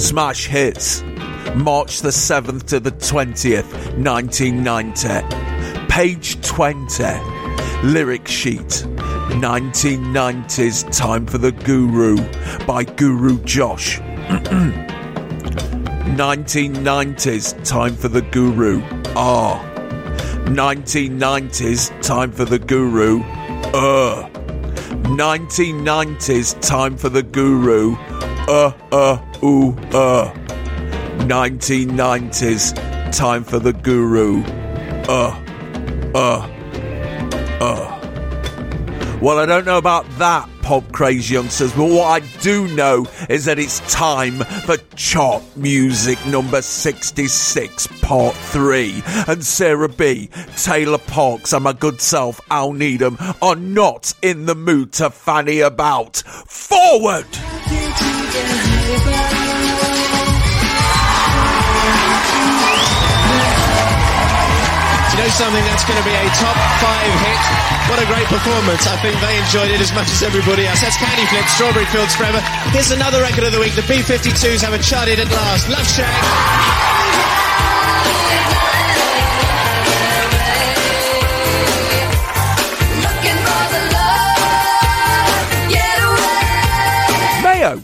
Smash Hits, March the 7th to the 20th, 1990. Page 20, lyric sheet. 1990s Time for the Guru by Guru Josh. 1990s Time for the Guru R. 1990s Time for the Guru Uh. 1990s Time for the Guru Uh uh ooh uh. 1990s Time for the Guru Uh uh uh. Well, I don't know about that, pop craze youngsters, but what I do know is that it's time for chart music number 66, part 3. And Sarah B., Taylor Parks, and my good self, Al Needham, are not in the mood to fanny about. Forward! Do you know something that's going to be a top five hit? What a great performance. I think they enjoyed it as much as everybody else. That's Candy Flip, Strawberry Fields Forever. Here's another record of the week. The B-52s have a charted at last. Love Shack. Mayo.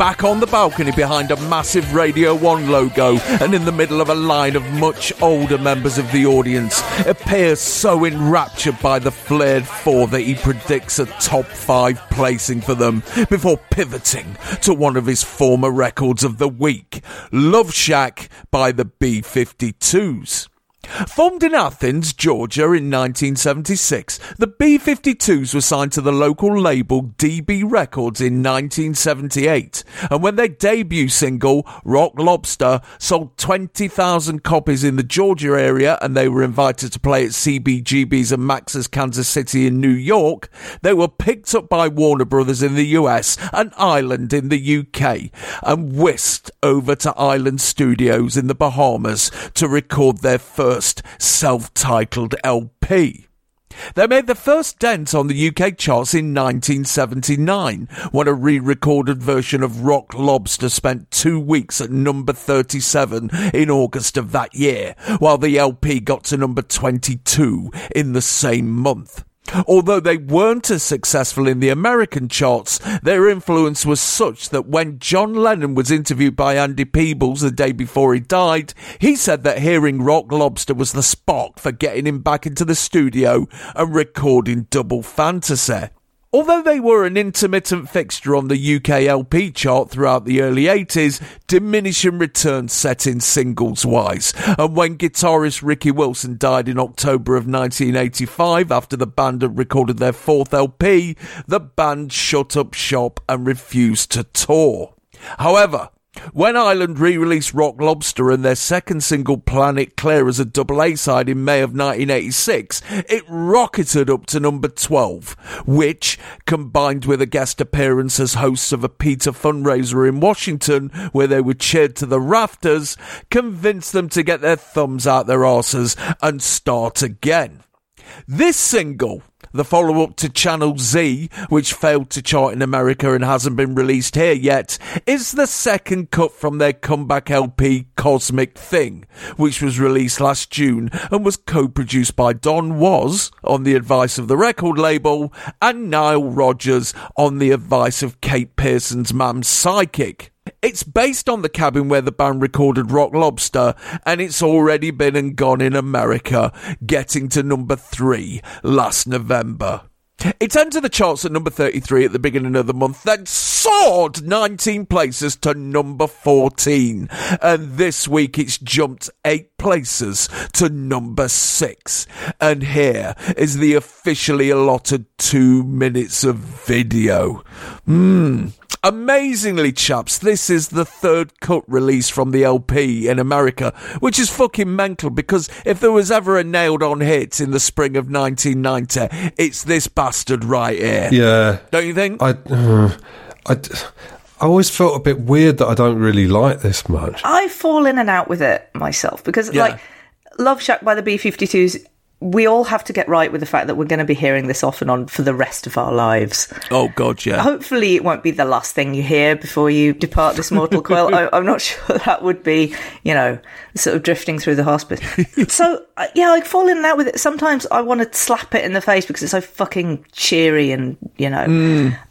Back on the balcony behind a massive Radio 1 logo and in the middle of a line of much older members of the audience, appears so enraptured by the flared four that he predicts a top five placing for them before pivoting to one of his former records of the week, Love Shack by the B 52s. Formed in Athens, Georgia in 1976, the B 52s were signed to the local label DB Records in 1978, and when their debut single, Rock Lobster, sold 20,000 copies in the Georgia area and they were invited to play at CBGB's and Max's Kansas City in New York, they were picked up by Warner Brothers in the US and Island in the UK and whisked over to Island Studios in the Bahamas to record their first self-titled LP. They made the first dent on the UK charts in 1979 when a re-recorded version of Rock Lobster spent two weeks at number 37 in August of that year, while the LP got to number 22 in the same month. Although they weren't as successful in the American charts, their influence was such that when John Lennon was interviewed by Andy Peebles the day before he died, he said that hearing Rock Lobster was the spark for getting him back into the studio and recording Double Fantasy. Although they were an intermittent fixture on the UK LP chart throughout the early 80s, diminishing returns set in singles wise. And when guitarist Ricky Wilson died in October of 1985 after the band had recorded their fourth LP, the band shut up shop and refused to tour. However, when Island re-released Rock Lobster and their second single Planet Claire as a double A-side in May of 1986, it rocketed up to number 12, which, combined with a guest appearance as hosts of a PETA fundraiser in Washington, where they were cheered to the rafters, convinced them to get their thumbs out their arses and start again. This single the follow up to Channel Z, which failed to chart in America and hasn't been released here yet, is the second cut from their comeback LP Cosmic Thing, which was released last June and was co produced by Don Was on the advice of the record label and Nile Rodgers on the advice of Kate Pierson's mum Psychic. It's based on the cabin where the band recorded Rock Lobster, and it's already been and gone in America, getting to number three last November. It entered the charts at number 33 at the beginning of the month, then soared 19 places to number 14. And this week it's jumped 8 places to number 6. And here is the officially allotted 2 minutes of video. Mmm. Amazingly, chaps, this is the third cut release from the LP in America, which is fucking mental because if there was ever a nailed on hit in the spring of 1990, it's this bastard right here. Yeah. Don't you think? I, uh, I, I always felt a bit weird that I don't really like this much. I fall in and out with it myself because, Yeah. like, Love Shack by the B 52s, we all have to get right with the fact that we're going to be hearing this off and on for the rest of our lives. oh, God, yeah. Hopefully, it won't be the last thing you hear before you depart this mortal coil. I, I'm not sure that would be, you know, sort of drifting through the hospice. so, uh, yeah, I fall in out with it. Sometimes I want to slap it in the face because it's so fucking cheery and, you know.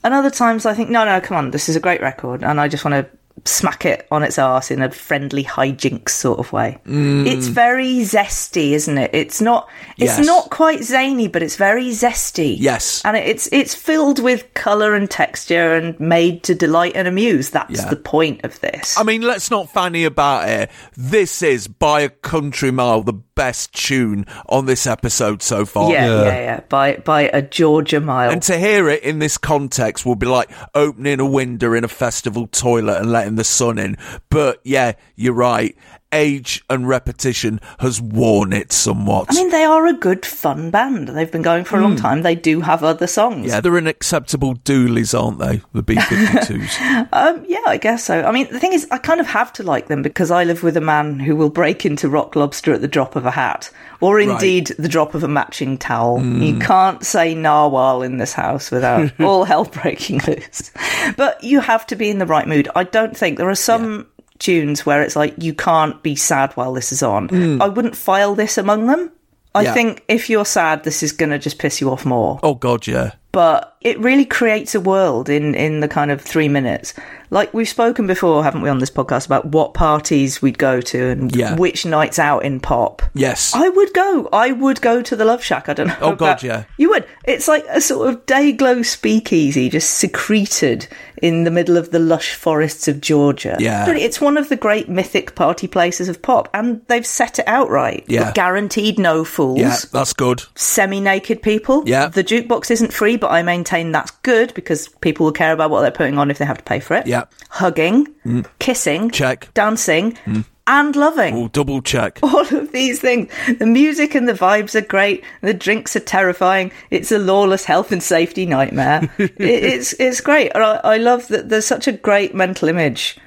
And other times I think, no, no, come on, this is a great record. And I just want to smack it on its arse in a friendly hijinks sort of way. Mm. It's very zesty, isn't it? It's not. It's Yes. not quite zany, but it's very zesty. Yes. and it's it's filled with color and texture and made to delight and amuse. That's Yeah. the point of this. I mean, let's not fanny about it. This is by a country mile the best tune on this episode so far. yeah, Yeah. yeah, yeah, By by a Georgia mile. And to hear it in this context will be like opening a window in a festival toilet and letting the sun in. But yeah, you're right. Age and repetition has worn it somewhat. I mean, they are a good, fun band. They've been going for a long time. They do have other songs. yeah, they're an acceptable doolies, aren't they? The B-52s. Um, yeah, I guess so. I mean, the thing is, I kind of have to like them because I live with a man who will break into Rock Lobster at the drop of a hat, or indeed the drop of a matching towel. You can't say narwhal in this house without all hell breaking loose. But you have to be in the right mood. I don't think there are some. Tunes where it's like you can't be sad while this is on. Hmm. I wouldn't file this among them. I Yeah. think if you're sad, this is going to just piss you off more oh, God, yeah. but it really creates a world in in the kind of three minutes. Like we've spoken before, haven't we, on this podcast about what parties we'd go to and Yeah. which nights out in pop. Yes. I would go. I would go to the Love Shack. I don't know. Oh, God, about- yeah. You would. It's like a sort of day glow speakeasy, just secreted in the middle of the lush forests of Georgia. Yeah. It's one of the great mythic party places of pop, and they've set it out right. Yeah. Guaranteed no fools yeah, that's good. semi-naked people. Yeah. The jukebox isn't free, but I maintain that's good because people will care about what they're putting on if they have to pay for it. Yeah. Hugging, mm. kissing, Check. dancing, mm. and loving. Oh, double check. All of these things. The music and the vibes are great. The drinks are terrifying. It's a lawless health and safety nightmare. it, it's it's great. And I, I love that there's such a great mental image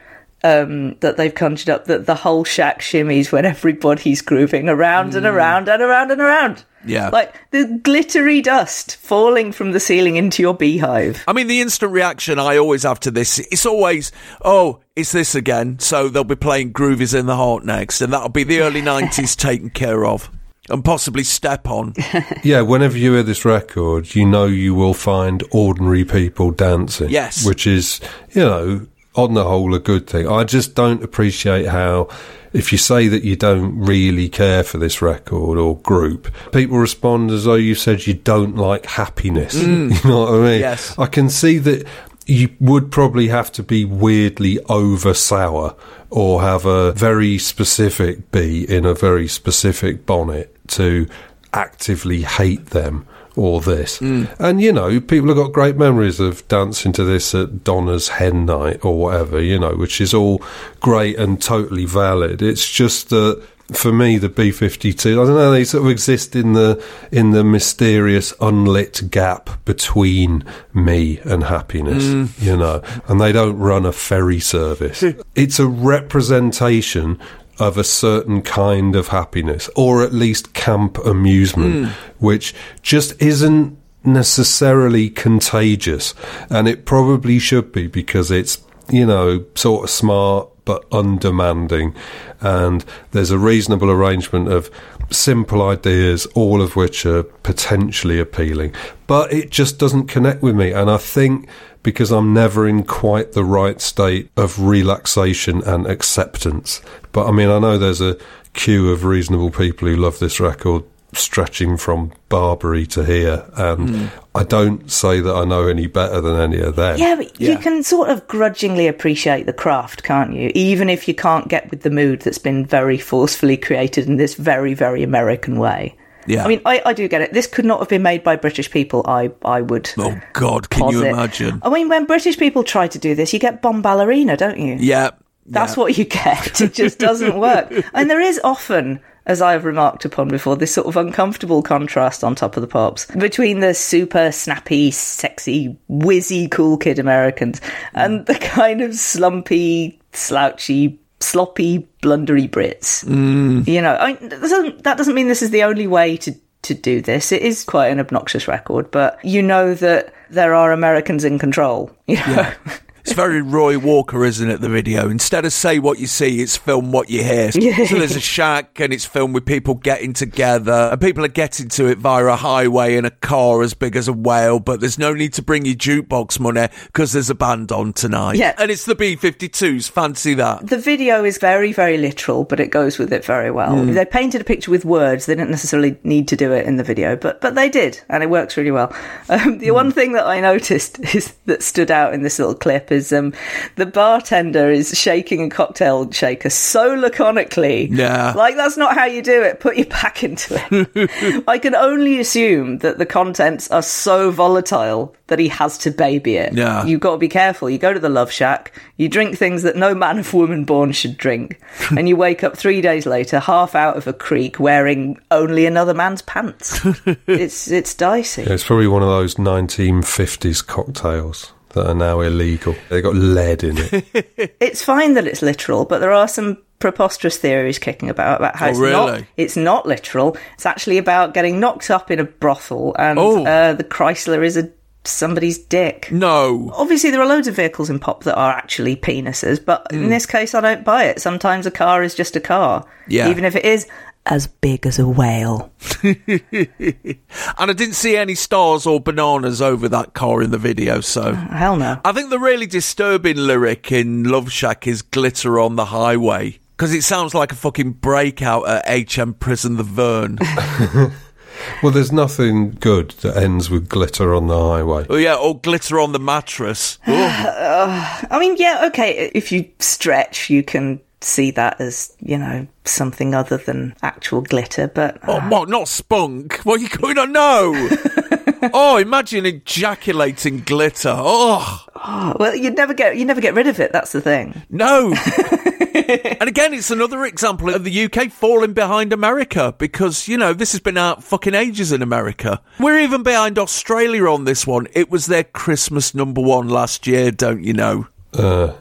um, that they've conjured up that the whole shack shimmies when everybody's grooving around and mm. around and around and around. Yeah. Like the glittery dust falling from the ceiling into your beehive. I mean, the instant reaction I always have to this, it's always, oh, it's this again. So they'll be playing Groove Is in the Heart next, and that'll be the early 90s taken care of. And possibly Step On. Yeah, whenever you hear this record, you know you will find ordinary people dancing. Yes. Which is, you know, on the whole, a good thing. I just don't appreciate how, if you say that you don't really care for this record or group, people respond as though you said you don't like happiness. Mm. you know what I mean? Yes. I can see that you would probably have to be weirdly over sour or have a very specific bee in a very specific bonnet to actively hate them or this. Mm. And you know, people have got great memories of dancing to this at Donna's hen night or whatever, you know, which is all great and totally valid. It's just that for me the B52 I don't know they sort of exist in the in the mysterious unlit gap between me and happiness mm. you know and they don't run a ferry service it's a representation of a certain kind of happiness or at least camp amusement hmm. which just isn't necessarily contagious, and it probably should be because it's you know sort of smart but undemanding, and there's a reasonable arrangement of simple ideas, all of which are potentially appealing, but it just doesn't connect with me, and I think because I'm never in quite the right state of relaxation and acceptance. But I mean, I know there's a queue of reasonable people who love this record stretching from Barbary to here, and mm. I don't say that I know any better than any of them. Yeah, but yeah. you can sort of grudgingly appreciate the craft, can't you? Even if you can't get with the mood that's been very forcefully created in this very, very American way. Yeah. I mean, I, I do get it. This could not have been made by British people, I, I would. Oh, God, can posit. you imagine? I mean, when British people try to do this, you get Bombalurina, don't you? Yeah. That's yeah. what you get. It just doesn't work. and there is often as I have remarked upon before, this sort of uncomfortable contrast on top of the pops between the super snappy, sexy, whizzy, cool kid Americans and the kind of slumpy, slouchy, sloppy, blundery Brits. Mm. You know, I that, doesn't, that doesn't mean this is the only way to to do this. It is quite an obnoxious record, but you know that there are Americans in control. You know? Yeah. It's very Roy Walker, isn't it? The video. Instead of say what you see, it's film what you hear. Yeah. So there's a shack, and it's filmed with people getting together, and people are getting to it via a highway in a car as big as a whale. But there's no need to bring your jukebox money because there's a band on tonight. Yeah, and it's the B52s. Fancy that. The video is very, very literal, but it goes with it very well. Mm. They painted a picture with words. They didn't necessarily need to do it in the video, but but they did, and it works really well. Um, the mm. one thing that I noticed is that stood out in this little clip is um, the bartender is shaking a cocktail shaker so laconically. Yeah. Like, that's not how you do it. Put your back into it. I can only assume that the contents are so volatile that he has to baby it. Yeah. You've got to be careful. You go to the Love Shack, you drink things that no man of woman born should drink, and you wake up three days later, half out of a creek, wearing only another man's pants. it's, it's dicey. Yeah, it's probably one of those 1950s cocktails that are now illegal. They've got lead in it. it's fine that it's literal, but there are some preposterous theories kicking about about how oh, it's really? not it's not literal. It's actually about getting knocked up in a brothel, and oh. uh, the Chrysler is a somebody's dick. No. Obviously, there are loads of vehicles in pop that are actually penises, but mm. in this case, I don't buy it. Sometimes a car is just a car. Yeah. Even if it is as big as a whale. and I didn't see any stars or bananas over that car in the video, so. Oh, hell no. I think the really disturbing lyric in Love Shack is Glitter on the Highway. Because it sounds like a fucking breakout at HM Prison the Verne. well, there's nothing good that ends with glitter on the highway. Oh, yeah, or glitter on the mattress. uh, I mean, yeah, okay, if you stretch, you can see that as you know something other than actual glitter. But uh... oh, what? Not spunk? What are you going to know? oh, imagine ejaculating glitter. Oh. oh. well, you never get you never get rid of it. That's the thing. No. and again, it's another example of the UK falling behind America because, you know, this has been out fucking ages in America. We're even behind Australia on this one. It was their Christmas number one last year, don't you know? Uh.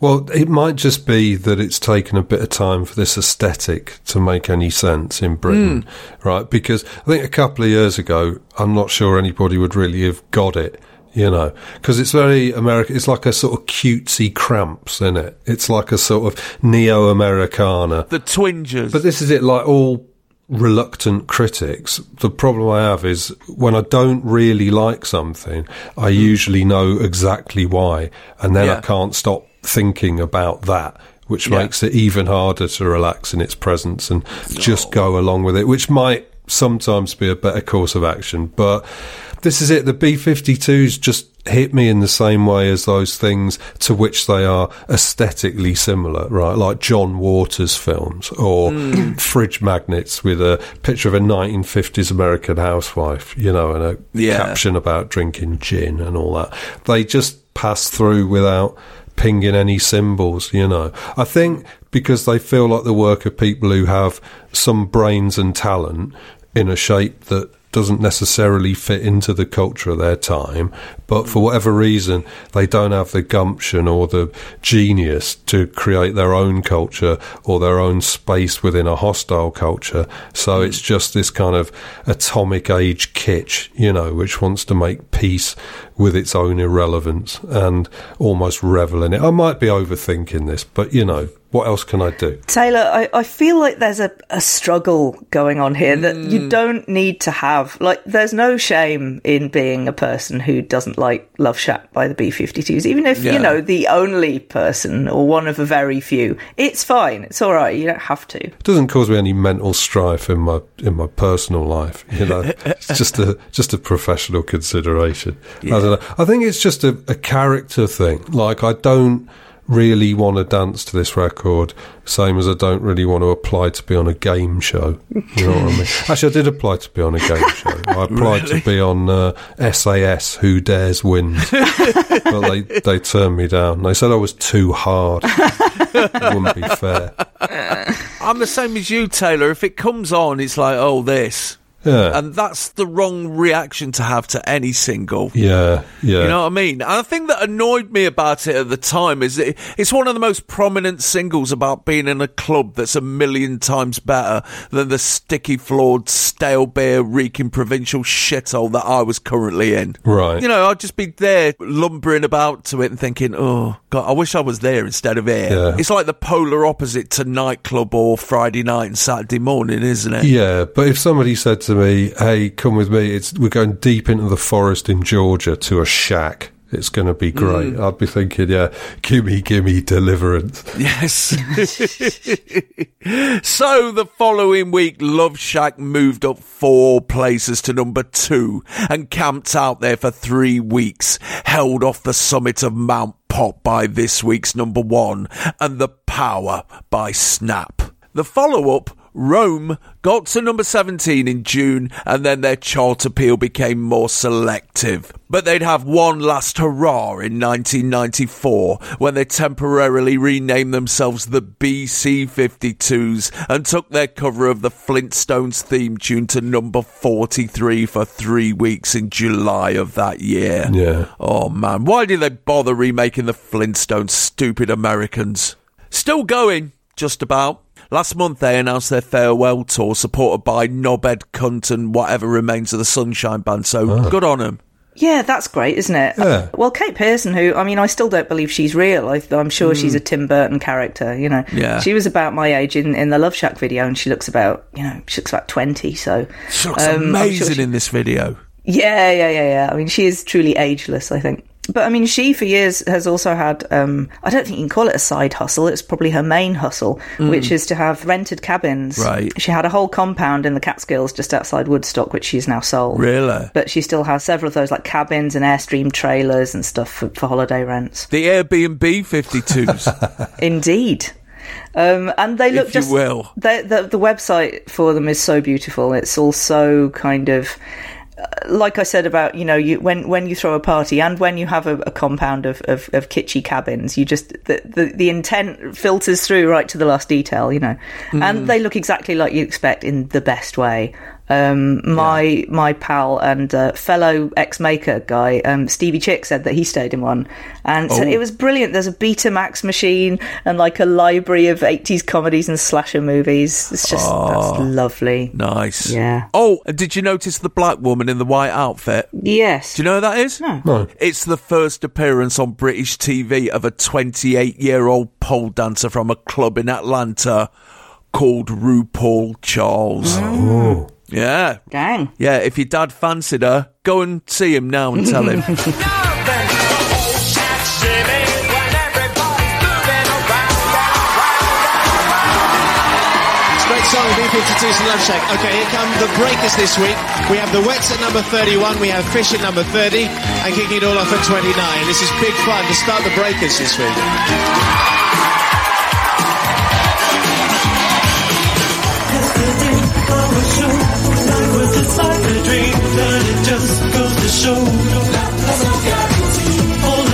Well, it might just be that it's taken a bit of time for this aesthetic to make any sense in Britain, mm. right? Because I think a couple of years ago, I'm not sure anybody would really have got it, you know, because it's very American. It's like a sort of cutesy cramps in it. It's like a sort of neo Americana. The twingers. But this is it, like all reluctant critics. The problem I have is when I don't really like something, I hmm. usually know exactly why, and then yeah. I can't stop thinking about that. Which yeah. makes it even harder to relax in its presence and just go along with it, which might sometimes be a better course of action. But this is it. The B 52s just hit me in the same way as those things to which they are aesthetically similar, right? Like John Waters films or mm. fridge magnets with a picture of a 1950s American housewife, you know, and a yeah. caption about drinking gin and all that. They just pass through without pinging any symbols, you know. I think because they feel like the work of people who have some brains and talent in a shape that doesn't necessarily fit into the culture of their time, but for whatever reason, they don't have the gumption or the genius to create their own culture or their own space within a hostile culture. So hmm. it's just this kind of atomic age kitsch, you know, which wants to make peace with its own irrelevance and almost revel in it. I might be overthinking this, but you know, what else can I do? Taylor, I, I feel like there's a, a struggle going on here that you mm. don't need to have. Like, there's no shame in being a person who doesn't like Love Shack by the B 52s, even if, Yeah. you know, the only person or one of a very few. It's fine. It's all right. You don't have to. It doesn't cause me any mental strife in my in my personal life. You know, it's just a just a professional consideration. I don't know. I think it's just a, a character thing. Like I don't really want to dance to this record, same as I don't really want to apply to be on a game show. You know what I mean? Actually, I did apply to be on a game show. I applied to be on uh, SAS Who Dares Wins, but they they turned me down. They said I was too hard. it wouldn't be fair. I'm the same as you, Taylor. If it comes on, it's like, oh, this. Yeah. And that's the wrong reaction to have to any single. Yeah, yeah. You know what I mean? And the thing that annoyed me about it at the time is it, it's one of the most prominent singles about being in a club that's a million times better than the sticky floored, stale beer reeking provincial shithole that I was currently in. Right. You know, I'd just be there lumbering about to it and thinking, oh, God, I wish I was there instead of here. Yeah. It's like the polar opposite to nightclub or Friday night and Saturday morning, isn't it? Yeah, but if somebody said to me, "Hey, come with me. It's we're going deep into the forest in Georgia to a shack. It's going to be great." Mm. I'd be thinking, "Yeah, gimme, gimme deliverance." Yes. so the following week, Love Shack moved up four places to number two and camped out there for three weeks, held off the summit of Mount Pop by this week's number one and The Power by Snap. The follow up, Rome, got to number 17 in June and then their chart appeal became more selective. But they'd have one last hurrah in 1994 when they temporarily renamed themselves the BC 52s and took their cover of the Flintstones theme tune to number 43 for three weeks in July of that year. Yeah. Oh man, why did they bother remaking the Flintstones, stupid Americans? Still going, just about. Last month they announced their farewell tour supported by Knobhead Cunt and whatever remains of the Sunshine Band, so good on them. Yeah, that's great, isn't it? Yeah. Well, Kate Pierson, who I mean, I still don't believe she's real. I, I'm sure she's a Tim Burton character. You know, Yeah. She was about my age in, in the Love Shack video, and she looks about you know she looks about twenty. So She looks um, I'm sure amazing she- in this video. Yeah, yeah, yeah, yeah. I mean, she is truly ageless, I think. But I mean, she for years has also had, um, I don't think you can call it a side hustle. It's probably her main hustle, which is to have rented cabins. Right. She had a whole compound in the Catskills just outside Woodstock, which she's now sold. Really? But she still has several of those, like cabins and Airstream trailers and stuff for, for holiday rents. The Airbnb 52s. Indeed. Um, and they look If you just will. The, the website for them is so beautiful. It's also kind of like I said about you know you when when you throw a party and when you have a, a compound of, of, of kitschy cabins, you just the, the the intent filters through right to the last detail. You know, Mm. and they look exactly like you expect in the best way. Um, my my pal and uh, fellow ex maker guy um, Stevie Chick said that he stayed in one, and so Oh. it was brilliant. There's a Betamax machine and like a library of 80s comedies and slasher movies. It's just that's lovely. nice. Yeah. Oh, and did you notice the black woman in the white outfit? Yes. Do you know who that is? No. No. It's the first appearance on British TV of a 28 year old pole dancer from a club in Atlanta called RuPaul Charles. Oh. Yeah. Dang. Yeah, if your dad fancied her, go and see him now and tell him. Great song, B-52s and Love Shack. Okay, here come the breakers this week. We have the Wets at number 31, we have Fish at number 30, and kicking it all off at 29. This is big fun to start the breakers this week.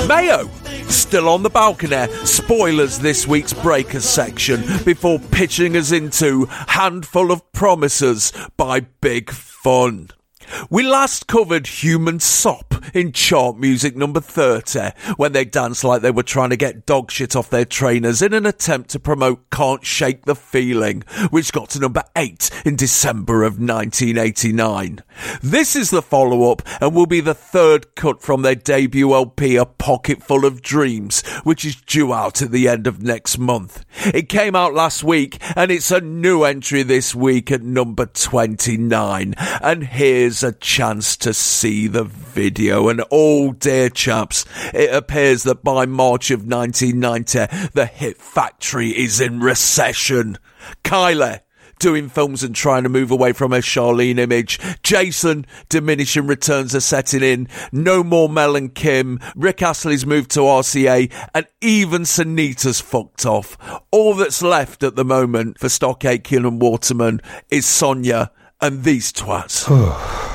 Mayo! Still on the balcony. Spoilers this week's Breakers section before pitching us into Handful of Promises by Big Fun. We last covered Human Sop in chart music number 30 when they danced like they were trying to get dog shit off their trainers in an attempt to promote Can't Shake the Feeling, which got to number 8 in December of 1989. This is the follow up and will be the third cut from their debut LP A Pocket Full of Dreams, which is due out at the end of next month. It came out last week and it's a new entry this week at number 29. And here's a chance to see the video. And oh dear chaps, it appears that by March of 1990, the hit factory is in recession. Kylie, doing films and trying to move away from her Charlene image. Jason, diminishing returns are setting in. No more Mel and Kim. Rick Astley's moved to RCA and even Sinitta's fucked off. All that's left at the moment for Stock Aitken and Waterman is Sonia and these twats.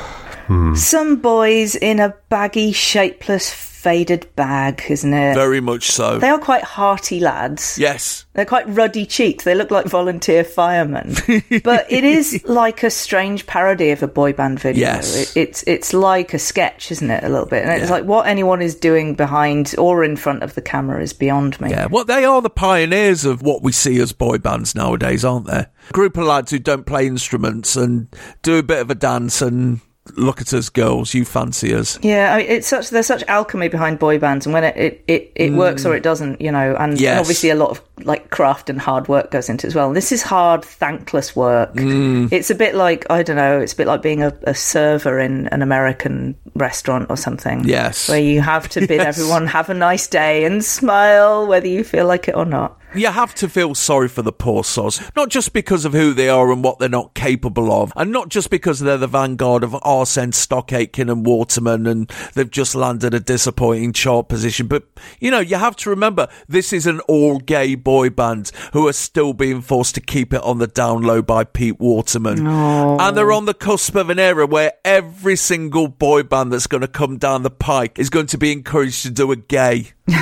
Hmm. Some boys in a baggy, shapeless, faded bag, isn't it? Very much so. They are quite hearty lads. Yes. They're quite ruddy cheeked. They look like volunteer firemen. but it is like a strange parody of a boy band video. Yes. It, it's it's like a sketch, isn't it? A little bit. And it's Yeah. like what anyone is doing behind or in front of the camera is beyond me. Yeah, well, they are the pioneers of what we see as boy bands nowadays, aren't they? A group of lads who don't play instruments and do a bit of a dance and look at us girls, you fancy us. Yeah, I mean, it's such there's such alchemy behind boy bands, and when it it, it, it works or mm. it doesn't, you know, and Yes. obviously a lot of like craft and hard work goes into it as well. And this is hard, thankless work. Mm. It's a bit like I don't know, it's a bit like being a, a server in an American restaurant or something. Yes. where you have to bid Yes. everyone have a nice day and smile whether you feel like it or not. You have to feel sorry for the poor sods, not just because of who they are and what they're not capable of, and not just because they're the vanguard of Arsene, Stock Aitken and Waterman and they've just landed a disappointing chart position, but, you know, you have to remember this is an all-gay boy band who are still being forced to keep it on the down low by Pete Waterman. And they're on the cusp of an era where every single boy band that's going to come down the pike is going to be encouraged to do a gay.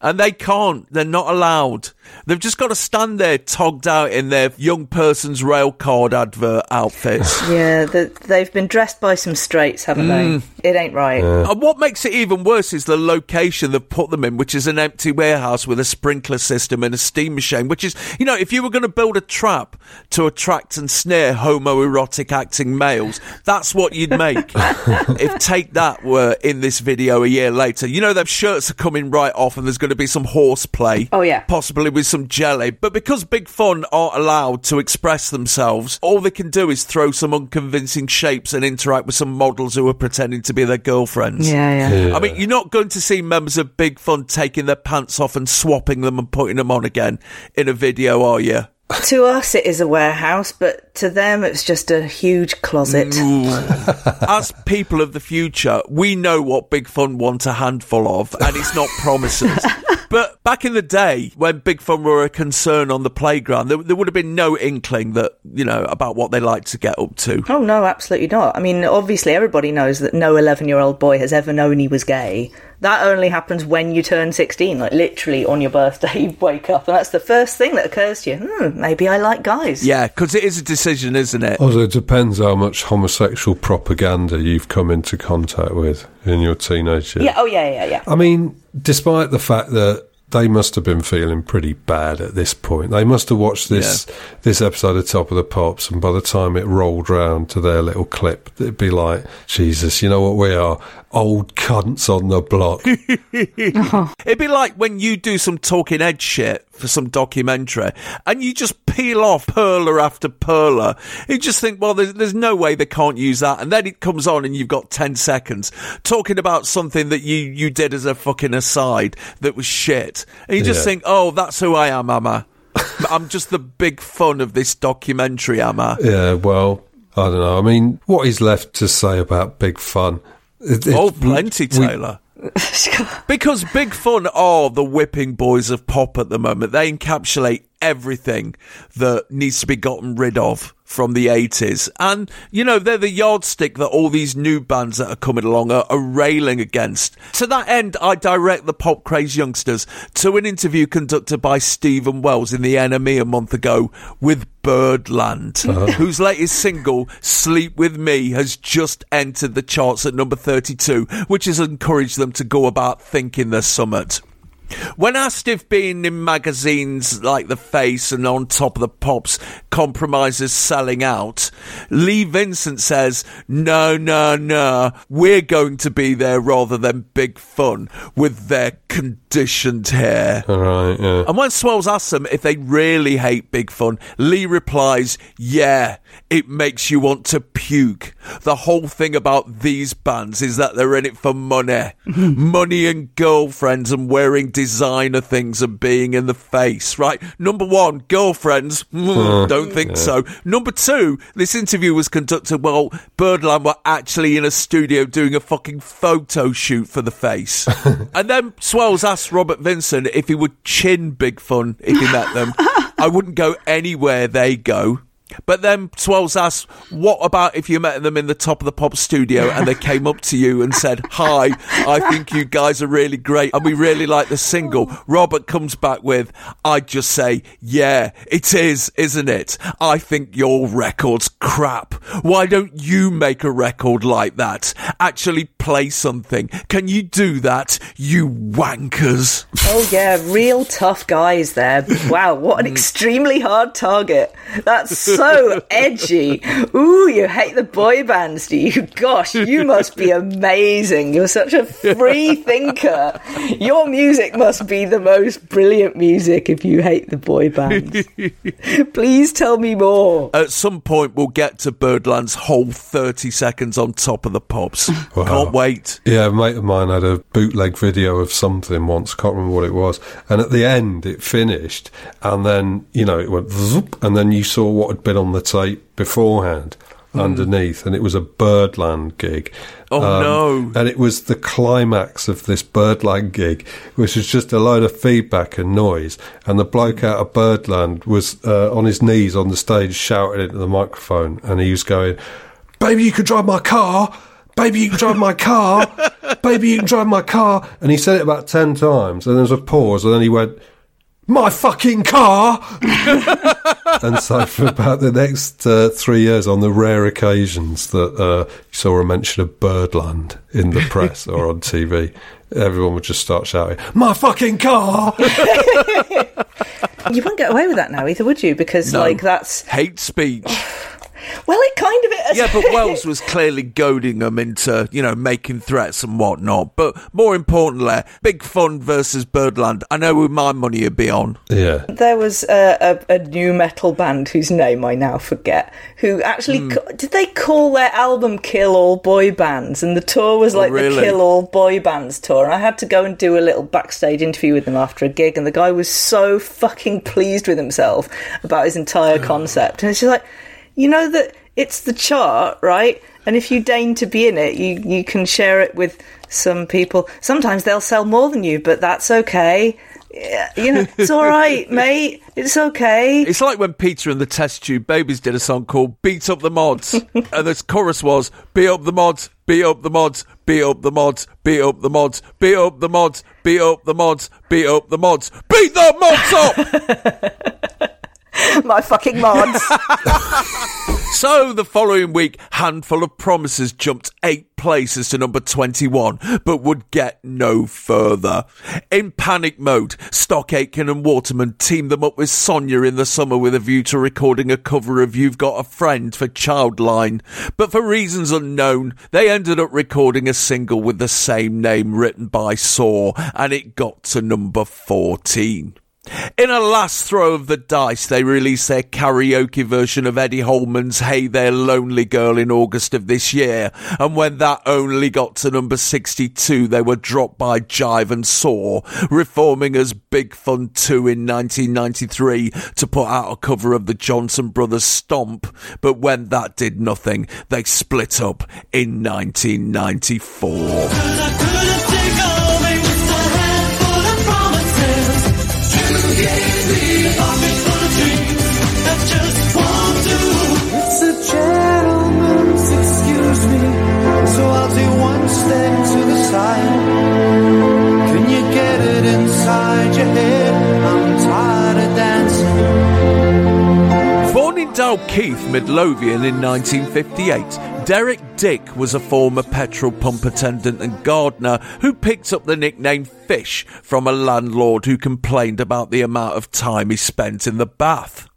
And they can't. They're not allowed. They've just got to stand there togged out in their young person's rail card advert outfits. Yeah, the, they've been dressed by some straights, haven't Mm. they? It ain't right. and what makes it even worse is the location they've put them in, which is an empty warehouse with a sprinkler system and a steam machine, which is, you know, if you were going to build a trap to attract and snare homoerotic acting males, that's what you'd make. if Take That were in this video a year later, you know, their shirts are coming right off and there's going to be some horseplay. Oh, yeah. Possibly with some jelly. But because Big Fun aren't allowed to express themselves, all they can do is throw some unconvincing shapes and interact with some models who are pretending to be their girlfriends. Yeah, yeah. I mean, you're not going to see members of Big Fun taking their pants off and swapping them and putting them on again in a video, are you? To us, it is a warehouse, but to them, it's just a huge closet. As people of the future, we know what Big Fun want a handful of, and it's not promises. But back in the day, when Big Fun were a concern on the playground, there, there would have been no inkling that, you know, about what they like to get up to. Oh, no, absolutely not. I mean, obviously, everybody knows that no 11 year old boy has ever known he was gay. That only happens when you turn 16, like literally on your birthday, you wake up, and that's the first thing that occurs to you. Hmm, maybe I like guys. Yeah, because it is a decision, isn't it? Also, it depends how much homosexual propaganda you've come into contact with in your teenage years. Yeah, oh, yeah, yeah, yeah. I mean, despite the fact that they must have been feeling pretty bad at this point, they must have watched this this episode of Top of the Pops, and by the time it rolled round to their little clip, it'd be like, Jesus, you know what we are? Old cunts on the block. It'd be like when you do some talking head shit for some documentary and you just peel off perler after perler. You just think, well, there's, there's no way they can't use that. And then it comes on and you've got 10 seconds talking about something that you, you did as a fucking aside that was shit. And you just Yeah. think, oh, that's who I am, am I? I'm just the big fun of this documentary, am I? yeah, well, I don't know. I mean, what is left to say about Big Fun? It- it- Oh, plenty, we- Taylor. Because Big Fun are the whipping boys of pop at the moment. They encapsulate everything that needs to be gotten rid of from the 80s. And, you know, they're the yardstick that all these new bands that are coming along are, are railing against. To that end, I direct the pop craze youngsters to an interview conducted by Steven Wells in The NME a month ago with Birdland, uh-huh. whose latest single, Sleep With Me, has just entered the charts at number 32, which has encouraged them to go about thinking their summit. When asked if being in magazines like The Face and On Top of the Pops compromises selling out, Lee Vincent says, no, no, no, we're going to be there rather than Big Fun with their conditioned hair. All right, yeah. And when Swells asks them if they really hate Big Fun, Lee replies, Yeah, it makes you want to puke. The whole thing about these bands is that they're in it for money. money and girlfriends and wearing designer things and being in the face, right? Number one, girlfriends. Mm, don't think so. Number two, this interview was conducted while Birdland were actually in a studio doing a fucking photo shoot for the face. and then Swells asked Robert Vincent if he would chin Big Fun if he met them. I wouldn't go anywhere they go. But then Swells asked, what about if you met them in the top of the pop studio and they came up to you and said, Hi, I think you guys are really great and we really like the single. Robert comes back with, I'd just say, Yeah, it is, isn't it? I think your record's crap. Why don't you make a record like that? Actually play something. Can you do that, you wankers? Oh yeah, real tough guys there. Wow, what an mm. extremely hard target. That's so edgy. Ooh, you hate the boy bands, do you? Gosh, you must be amazing. You're such a free thinker. Your music must be the most brilliant music if you hate the boy bands. Please tell me more. At some point, we'll get to Birdland's whole 30 seconds on top of the pops. Can't wait. Yeah, a mate of mine had a bootleg video of something once, can't remember what it was. And at the end, it finished, and then, you know, it went zoop, and then you saw what had been on the tape beforehand underneath, and it was a Birdland gig. Oh, no. And it was the climax of this Birdland gig, which was just a load of feedback and noise. And the bloke out of Birdland was uh, on his knees on the stage shouting into the microphone, and he was going, Baby, you can drive my car. Baby, you can drive my car. Baby, you can drive my car. And he said it about 10 times. And there was a pause. And then he went, My fucking car. and so for about the next uh, three years, on the rare occasions that uh, you saw a mention of Birdland in the press or on TV, everyone would just start shouting, My fucking car. You wouldn't get away with that now either, would you? Because No. like that's Hate speech. well, it kind of yeah, but Wells was clearly goading them into, you know, making threats and whatnot. But more importantly, Big Fun versus Birdland. I know who my money would be on. yeah. There was a, a, a new metal band whose name I now forget. Who actually Hmm. ca- did they call their album "Kill All Boy Bands"? And the tour was like Oh, really? the "Kill All Boy Bands" tour. And I had to go and do a little backstage interview with them after a gig, and the guy was so fucking pleased with himself about his entire concept. And it's just like, you know that it's the chart, right? And if you deign to be in it, you you can share it with some people. Sometimes they'll sell more than you, but that's okay. Yeah, you know, it's all right, mate. It's okay. It's like when Peter and the Test Tube Babies did a song called Beat Up the Mods. and the chorus was Beat up the mods, beat up the mods, beat up the mods, beat up the mods, beat up the mods, beat up the mods, beat up the mods, beat the mods up! My fucking mods. So the following week, Handful of Promises jumped eight places to number 21, but would get no further. In panic mode, Stock Aitken and Waterman teamed them up with Sonia in the summer with a view to recording a cover of You've Got a Friend for Childline. But for reasons unknown, they ended up recording a single with the same name written by Saw, and it got to number 14. In a last throw of the dice, they released their karaoke version of Eddie Holman's Hey There Lonely Girl in August of this year, and when that only got to number 62, they were dropped by Jive and Saw, reforming as Big Fun 2 in 1993 to put out a cover of the Johnson Brothers Stomp, but when that did nothing, they split up in 1994. Keith Midlothian in 1958. Derek Dick was a former petrol pump attendant and gardener who picked up the nickname Fish from a landlord who complained about the amount of time he spent in the bath.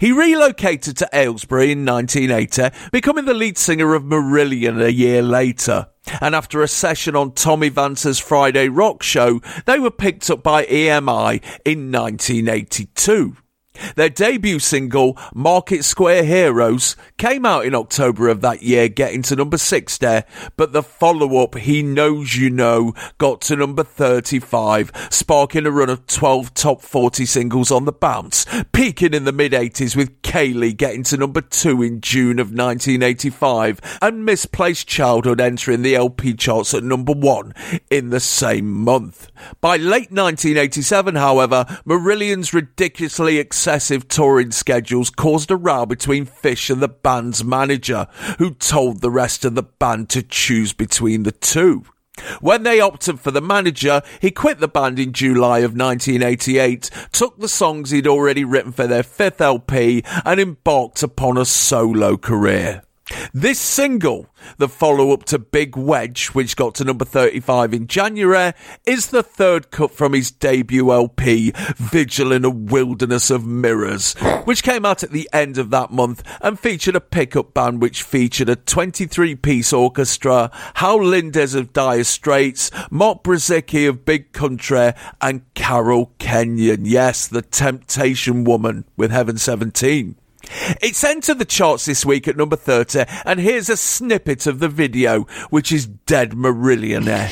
He relocated to Aylesbury in 1980, becoming the lead singer of Marillion a year later. And after a session on Tommy Vance's Friday Rock Show, they were picked up by EMI in 1982. Their debut single, Market Square Heroes, came out in October of that year, getting to number six there, but the follow up, He Knows You Know, got to number 35, sparking a run of 12 top 40 singles on the bounce, peaking in the mid 80s with Kayleigh getting to number two in June of 1985, and Misplaced Childhood entering the LP charts at number one in the same month. By late 1987, however, Marillion's ridiculously excessive touring schedules caused a row between Fish and the band's manager, who told the rest of the band to choose between the two. When they opted for the manager, he quit the band in July of 1988, took the songs he'd already written for their fifth LP, and embarked upon a solo career. This single, the follow up to Big Wedge, which got to number 35 in January, is the third cut from his debut LP, Vigil in a Wilderness of Mirrors, which came out at the end of that month and featured a pickup band which featured a 23 piece orchestra, Hal Lindes of Dire Straits, Mark Brzezicki of Big Country, and Carol Kenyon. Yes, the Temptation Woman with Heaven 17. It's entered the charts this week at number 30, and here's a snippet of the video, which is Dead Marillionaire.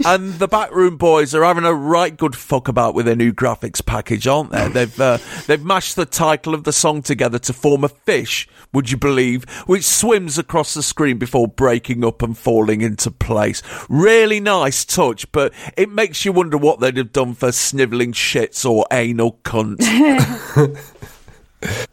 and the Backroom Boys are having a right good fuck about with their new graphics package, aren't they? They've uh, they've mashed the title of the song together to form a fish, would you believe, which swims across the screen before breaking up and falling into place. Really nice touch, but it makes you wonder what they'd have done for snivelling shits or anal cunt.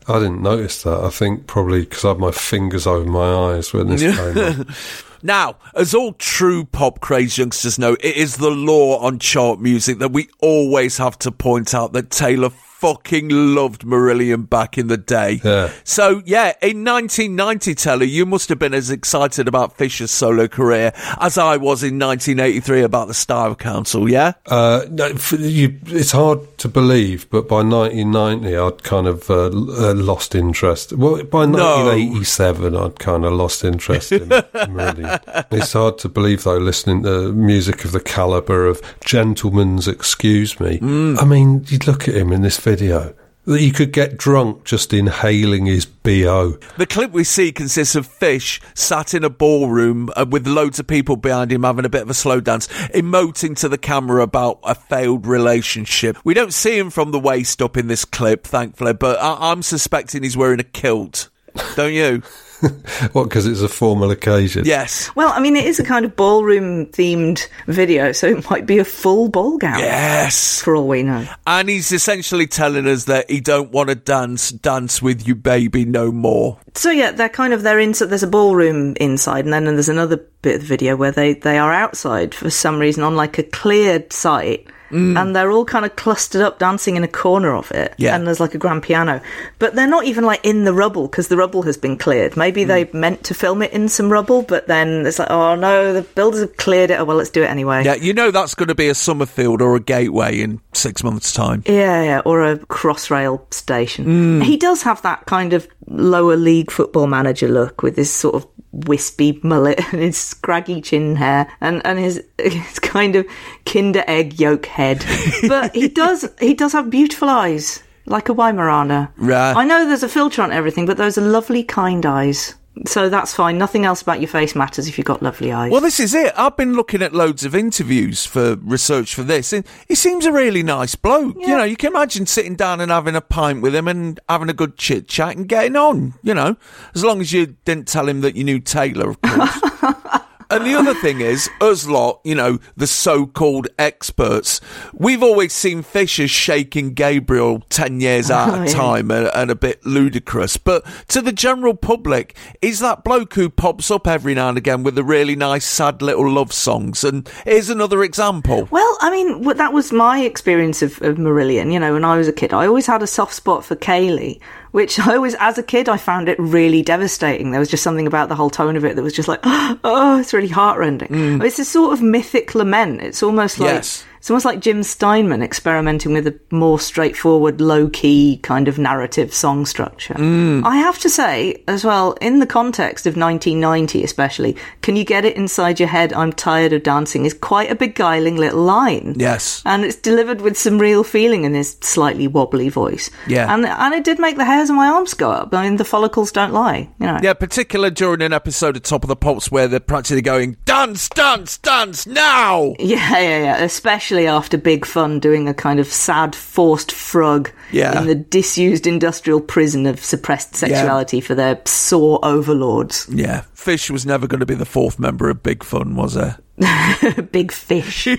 I didn't notice that. I think probably because I had my fingers over my eyes when this came on. Now, as all true pop craze youngsters know, it is the law on chart music that we always have to point out that Taylor fucking loved Marillion back in the day. Yeah. So, yeah, in 1990, Taylor, you must have been as excited about Fisher's solo career as I was in 1983 about the Style Council, yeah? Uh, no, you, it's hard to believe, but by 1990, I'd kind of uh, uh, lost interest. Well, by No. 1987, I'd kind of lost interest in Marillion. It's hard to believe, though, listening to music of the calibre of Gentleman's Excuse Me. I mean, you'd look at him in this video. That you could get drunk just inhaling his BO. The clip we see consists of Fish sat in a ballroom uh, with loads of people behind him having a bit of a slow dance, emoting to the camera about a failed relationship. We don't see him from the waist up in this clip, thankfully, but I- I'm suspecting he's wearing a kilt. Don't you? What, because it's a formal occasion? Yes. Well, I mean, it is a kind of ballroom themed video, so it might be a full ball gown. Yes. For all we know. And he's essentially telling us that he don't want to dance, dance with you, baby, no more. So yeah, they're kind of they're inside. There's a ballroom inside, and then there's another bit of the video where they they are outside for some reason on like a cleared site. Mm. And they're all kind of clustered up dancing in a corner of it. Yeah. And there's like a grand piano. But they're not even like in the rubble because the rubble has been cleared. Maybe mm. they meant to film it in some rubble, but then it's like, oh no, the builders have cleared it. Oh well, let's do it anyway. Yeah, you know that's going to be a Somerfield or a Gateway in six months' time. Yeah, yeah, or a crossrail station. Mm. He does have that kind of lower league football manager look with this sort of wispy mullet and his scraggy chin hair and, and his his kind of Kinder egg yolk head. but he does he does have beautiful eyes, like a Weimaraner. Right. I know there's a filter on everything, but those are lovely, kind eyes. So that's fine. Nothing else about your face matters if you've got lovely eyes. Well, this is it. I've been looking at loads of interviews for research for this, and he seems a really nice bloke. You know, you can imagine sitting down and having a pint with him and having a good chit chat and getting on. You know, as long as you didn't tell him that you knew Taylor, of course. And the other thing is, us lot, you know, the so-called experts, we've always seen Fish as shaking Gabriel 10 years out Oh, of yeah. time and, and a bit ludicrous. But to the general public, is that bloke who pops up every now and again with the really nice, sad little love songs. And here's another example. Well, I mean, that was my experience of, of Marillion. You know, when I was a kid, I always had a soft spot for Kayleigh, which I always, as a kid, I found it really devastating. There was just something about the whole tone of it that was just like, oh, it's really heartrending. Mm. It's a sort of mythic lament. It's almost like. Yes. It's almost like Jim Steinman experimenting with a more straightforward, low key kind of narrative song structure. Mm. I have to say, as well, in the context of 1990 especially, Can You Get It Inside Your Head? I'm Tired of Dancing is quite a beguiling little line. Yes. And it's delivered with some real feeling in his slightly wobbly voice. Yeah. And, and it did make the hairs on my arms go up. I mean, the follicles don't lie, you know. Yeah, particular during an episode of Top of the Pops where they're practically going, dance, dance, dance, now! Yeah, yeah, yeah. Especially after Big Fun doing a kind of sad, forced frug Yeah. in the disused industrial prison of suppressed sexuality for their SAW overlords. Yeah, Fish was never going to be the fourth member of Big Fun, was there? Big fish. I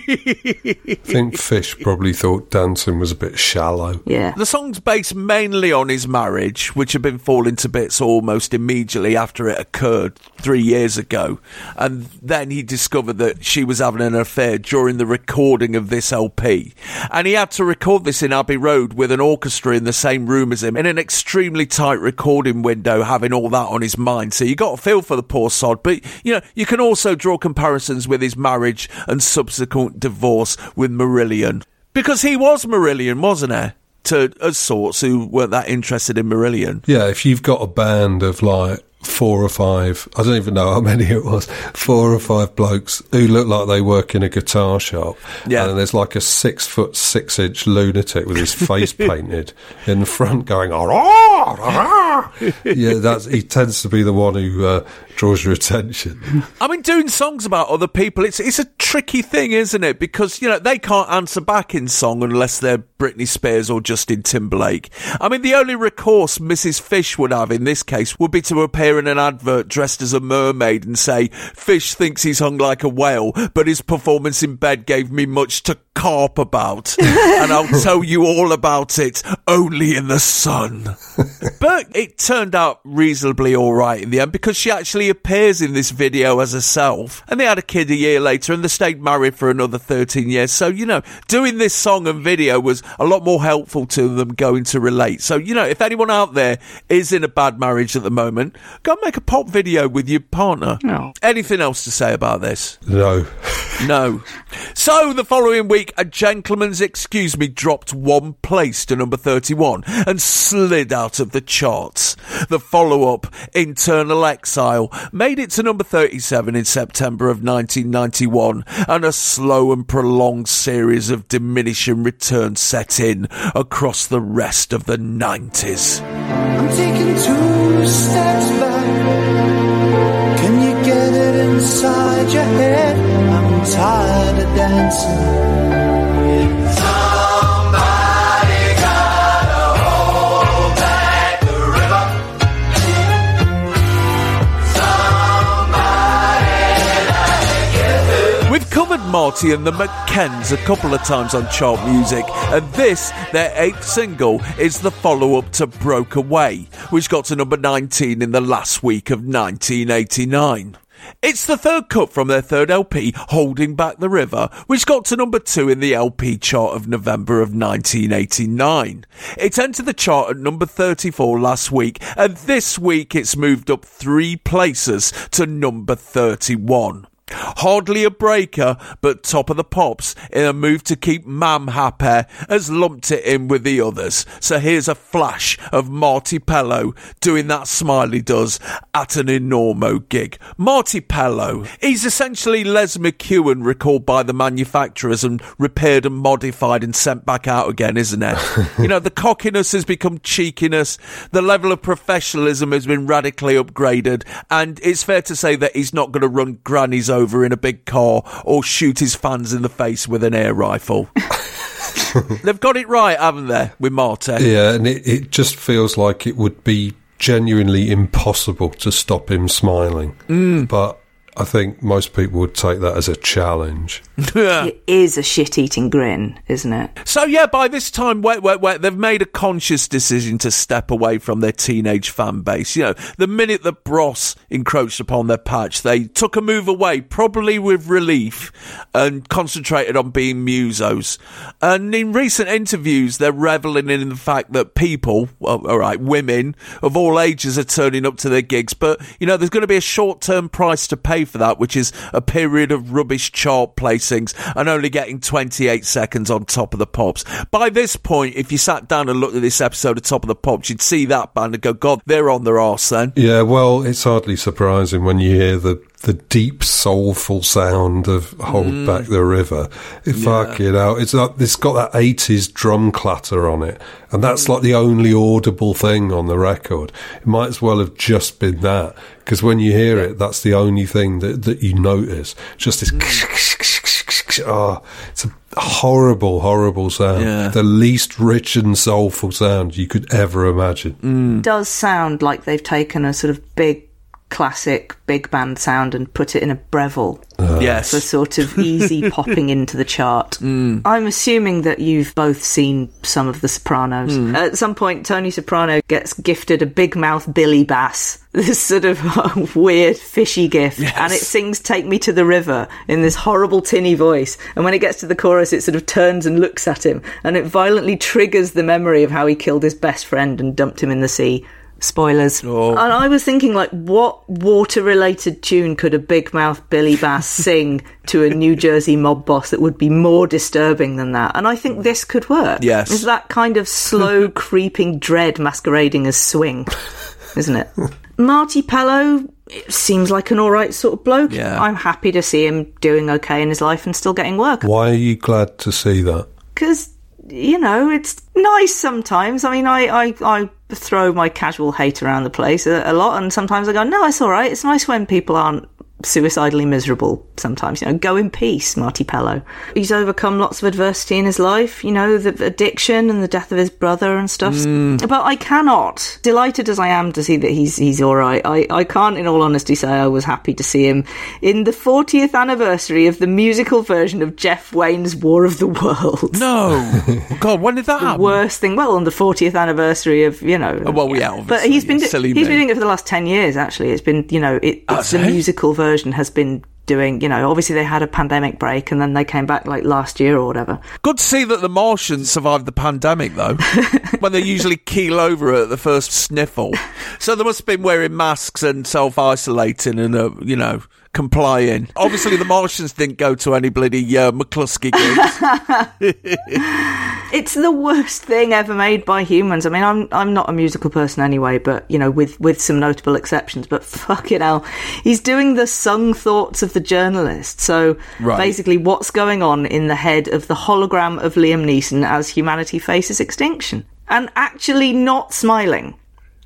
think Fish probably thought dancing was a bit shallow. Yeah. The song's based mainly on his marriage, which had been falling to bits almost immediately after it occurred three years ago. And then he discovered that she was having an affair during the recording of this LP. And he had to record this in Abbey Road with an orchestra in the same room as him in an extremely tight recording window, having all that on his mind. So you got to feel for the poor sod. But, you know, you can also draw comparisons with his marriage and subsequent divorce with Marillion. Because he was Marillion, wasn't he? To us sorts who weren't that interested in Marillion. Yeah, if you've got a band of like four or five, I don't even know how many it was, four or five blokes who look like they work in a guitar shop. Yeah. And there's like a six foot six inch lunatic with his face painted in the front going, "Ah, ah, ah." yeah, that's, he tends to be the one who uh, draws your attention. I mean, doing songs about other people, it's it's a tricky thing, isn't it? Because, you know, they can't answer back in song unless they're Britney Spears or Justin Timberlake. I mean, the only recourse Mrs. Fish would have in this case would be to appear in an advert dressed as a mermaid and say, Fish thinks he's hung like a whale, but his performance in bed gave me much to carp about. and I'll tell you all about it only in the sun. but it turned out reasonably all right in the end because she actually appears in this video as herself. And they had a kid a year later and they stayed married for another 13 years. So, you know, doing this song and video was a lot more helpful to them going to relate. So, you know, if anyone out there is in a bad marriage at the moment, go make a pop video with your partner. No. Anything else to say about this? No. No. So the following week, a gentleman's excuse me dropped one place to number 31 and slid out of the charts. The follow up, Internal Exile, made it to number 37 in September of 1991 and a slow and prolonged series of diminishing returns set in across the rest of the 90s. I'm taking two steps back. Can you get it inside your head? I'm tired of dancing. Somebody gotta hold back the river. We've covered Marty and the McKens a couple of times on chart music, and this, their eighth single, is the follow up to Broke Away, which got to number 19 in the last week of 1989. It's the third cut from their third LP, Holding Back the River, which got to number two in the LP chart of November of 1989. It entered the chart at number 34 last week, and this week it's moved up three places to number 31. Hardly a breaker, but top of the pops in a move to keep Mam happy has lumped it in with the others. So here's a flash of Marti Pellow doing that smiley does at an Enormo gig. Marti Pellow, he's essentially Les McKeown recalled by the manufacturers and repaired and modified and sent back out again, isn't it? you know, the cockiness has become cheekiness, the level of professionalism has been radically upgraded, and it's fair to say that he's not going to run grannies over in a big car or shoot his fans in the face with an air rifle. They've got it right, haven't they, with Marti? Yeah, and it, it just feels like it would be genuinely impossible to stop him smiling. Mm. But I think most people would take that as a challenge. It is a shit eating grin, isn't it? So yeah, by this time, wait, wait, wait, they've made a conscious decision to step away from their teenage fan base. You know, the minute that Bros encroached upon their patch, they took a move away, probably with relief, and concentrated on being musos. And in recent interviews, they're reveling in the fact that people, well, all right, women of all ages are turning up to their gigs, but you know, there's going to be a short-term price to pay for that, which is a period of rubbish chart placings and only getting 28 seconds on Top of the Pops. By this point, if you sat down and looked at this episode of Top of the Pops, you'd see that band and go, God, they're on their arse then. Yeah, well, it's hardly surprising when you hear the the deep soulful sound of "Hold mm. Back the River." It, Fuck it out! It's like it's got that eighties drum clatter on it, and that's mm. like the only audible thing on the record. It might as well have just been that because when you hear it, that's the only thing that that you notice. Just this. Oh, it's a horrible, horrible sound. Yeah. The least rich and soulful sound you could ever imagine. It does sound like they've taken a sort of big classic big band sound and put it in a Breville uh. yes. for sort of easy popping into the chart. Mm. I'm assuming that you've both seen some of The Sopranos. Mm. At some point, Tony Soprano gets gifted a big mouth Billy Bass, this sort of uh, weird fishy gift, and it sings "Take Me to the River" in this horrible tinny voice. And when it gets to the chorus, it sort of turns and looks at him, and it violently triggers the memory of how he killed his best friend and dumped him in the sea. Spoilers. Oh. And I was thinking, like, what water-related tune could a big mouth Billy Bass sing to a New Jersey mob boss that would be more disturbing than that? And I think this could work. Yes. It's that kind of slow, creeping dread masquerading as swing, isn't it? Marti Pellow it seems like an all right sort of bloke. Yeah. I'm happy to see him doing okay in his life and still getting work. Why are you glad to see that? because you know it's nice sometimes. I mean, I I, I throw my casual hate around the place a, a lot, and sometimes I go, no, it's all right. It's nice when people aren't suicidally miserable. Sometimes, you know, go in peace, Marti Pellow. He's overcome lots of adversity in his life. You know, the addiction and the death of his brother and stuff. Mm. But I cannot, delighted as I am to see that he's he's all right. I I can't, in all honesty, say I was happy to see him in the 40th anniversary of the musical version of Jeff Wayne's War of the Worlds. No. God, when did that the happen? worst thing. Well, on the 40th anniversary of you know. Oh, well, yeah, But obviously, he's been yeah, do- silly he's been doing it for the last ten years. Actually, it's been you know it, it's the musical version has been doing you know obviously they had a pandemic break and then they came back like last year or whatever. Good to see that the Martians survived the pandemic, though, when they usually keel over at the first sniffle. So they must have been wearing masks and self isolating and, uh, you know, complying. Obviously, the Martians didn't go to any bloody uh, McCluskey gigs. It's the worst thing ever made by humans. I mean, I'm I'm not a musical person anyway, but you know, with with some notable exceptions. But fucking hell, he's doing the sung thoughts of the journalist. So Right. basically, what's going on in the head of the hologram of Liam Neeson as humanity faces extinction, and actually not smiling.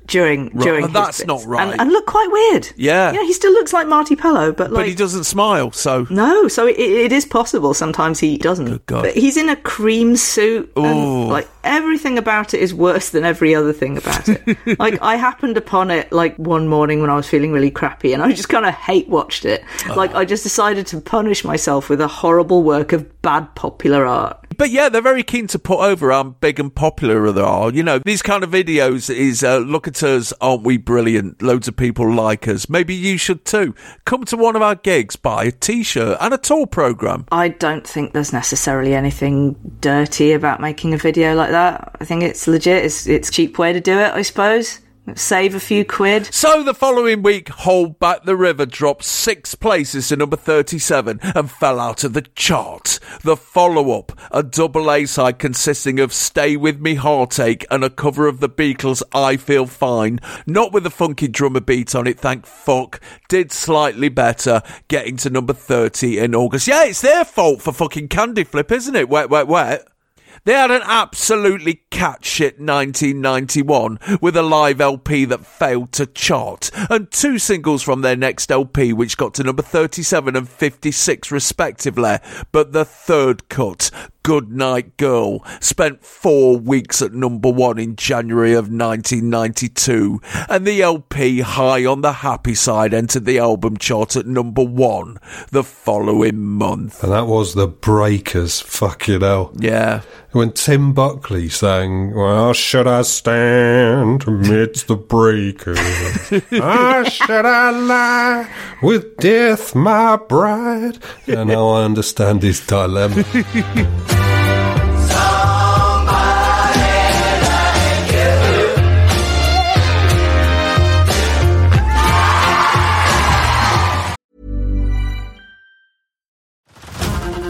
During during his that's bits. not right. and, and look quite weird. Yeah. yeah, he still looks like Marti Pellow, but like but he doesn't smile, so. no, so it, it is possible. Sometimes he doesn't. God. But he's in a cream suit, and like everything about it is worse than every other thing about it. like I happened upon it like one morning when I was feeling really crappy, and I just kind of hate watched it. Like oh. I just decided to punish myself with a horrible work of bad popular art. But yeah, they're very keen to put over how big and popular they are. You know, these kind of videos is uh, look at us, aren't we brilliant? Loads of people like us. Maybe you should too. Come to one of our gigs, buy a t-shirt and a tour program. I don't think there's necessarily anything dirty about making a video like that. I think it's legit. It's it's cheap way to do it, I suppose. Save a few quid. So the following week, Hold Back the River dropped six places to number 37 and fell out of the chart. The follow-up, a double A-side consisting of Stay With Me Heartache and a cover of the Beatles' I Feel Fine, not with a funky drummer beat on it, thank fuck, did slightly better, getting to number 30 in August. Yeah, it's their fault for fucking Candy Flip, isn't it? Wet, wet, wet. They had an absolutely cat shit 1991 with a live LP that failed to chart, and two singles from their next LP which got to number 37 and 56 respectively, but the third cut, Good Night Girl spent four weeks at number one in January of 1992, and the LP High on the Happy Side entered the album chart at number one the following month. And that was the Breakers, fucking hell. Yeah. When Tim Buckley sang, Well, should I stand amidst the breakers? or ah, should I lie with death, my bride? And now I understand his dilemma.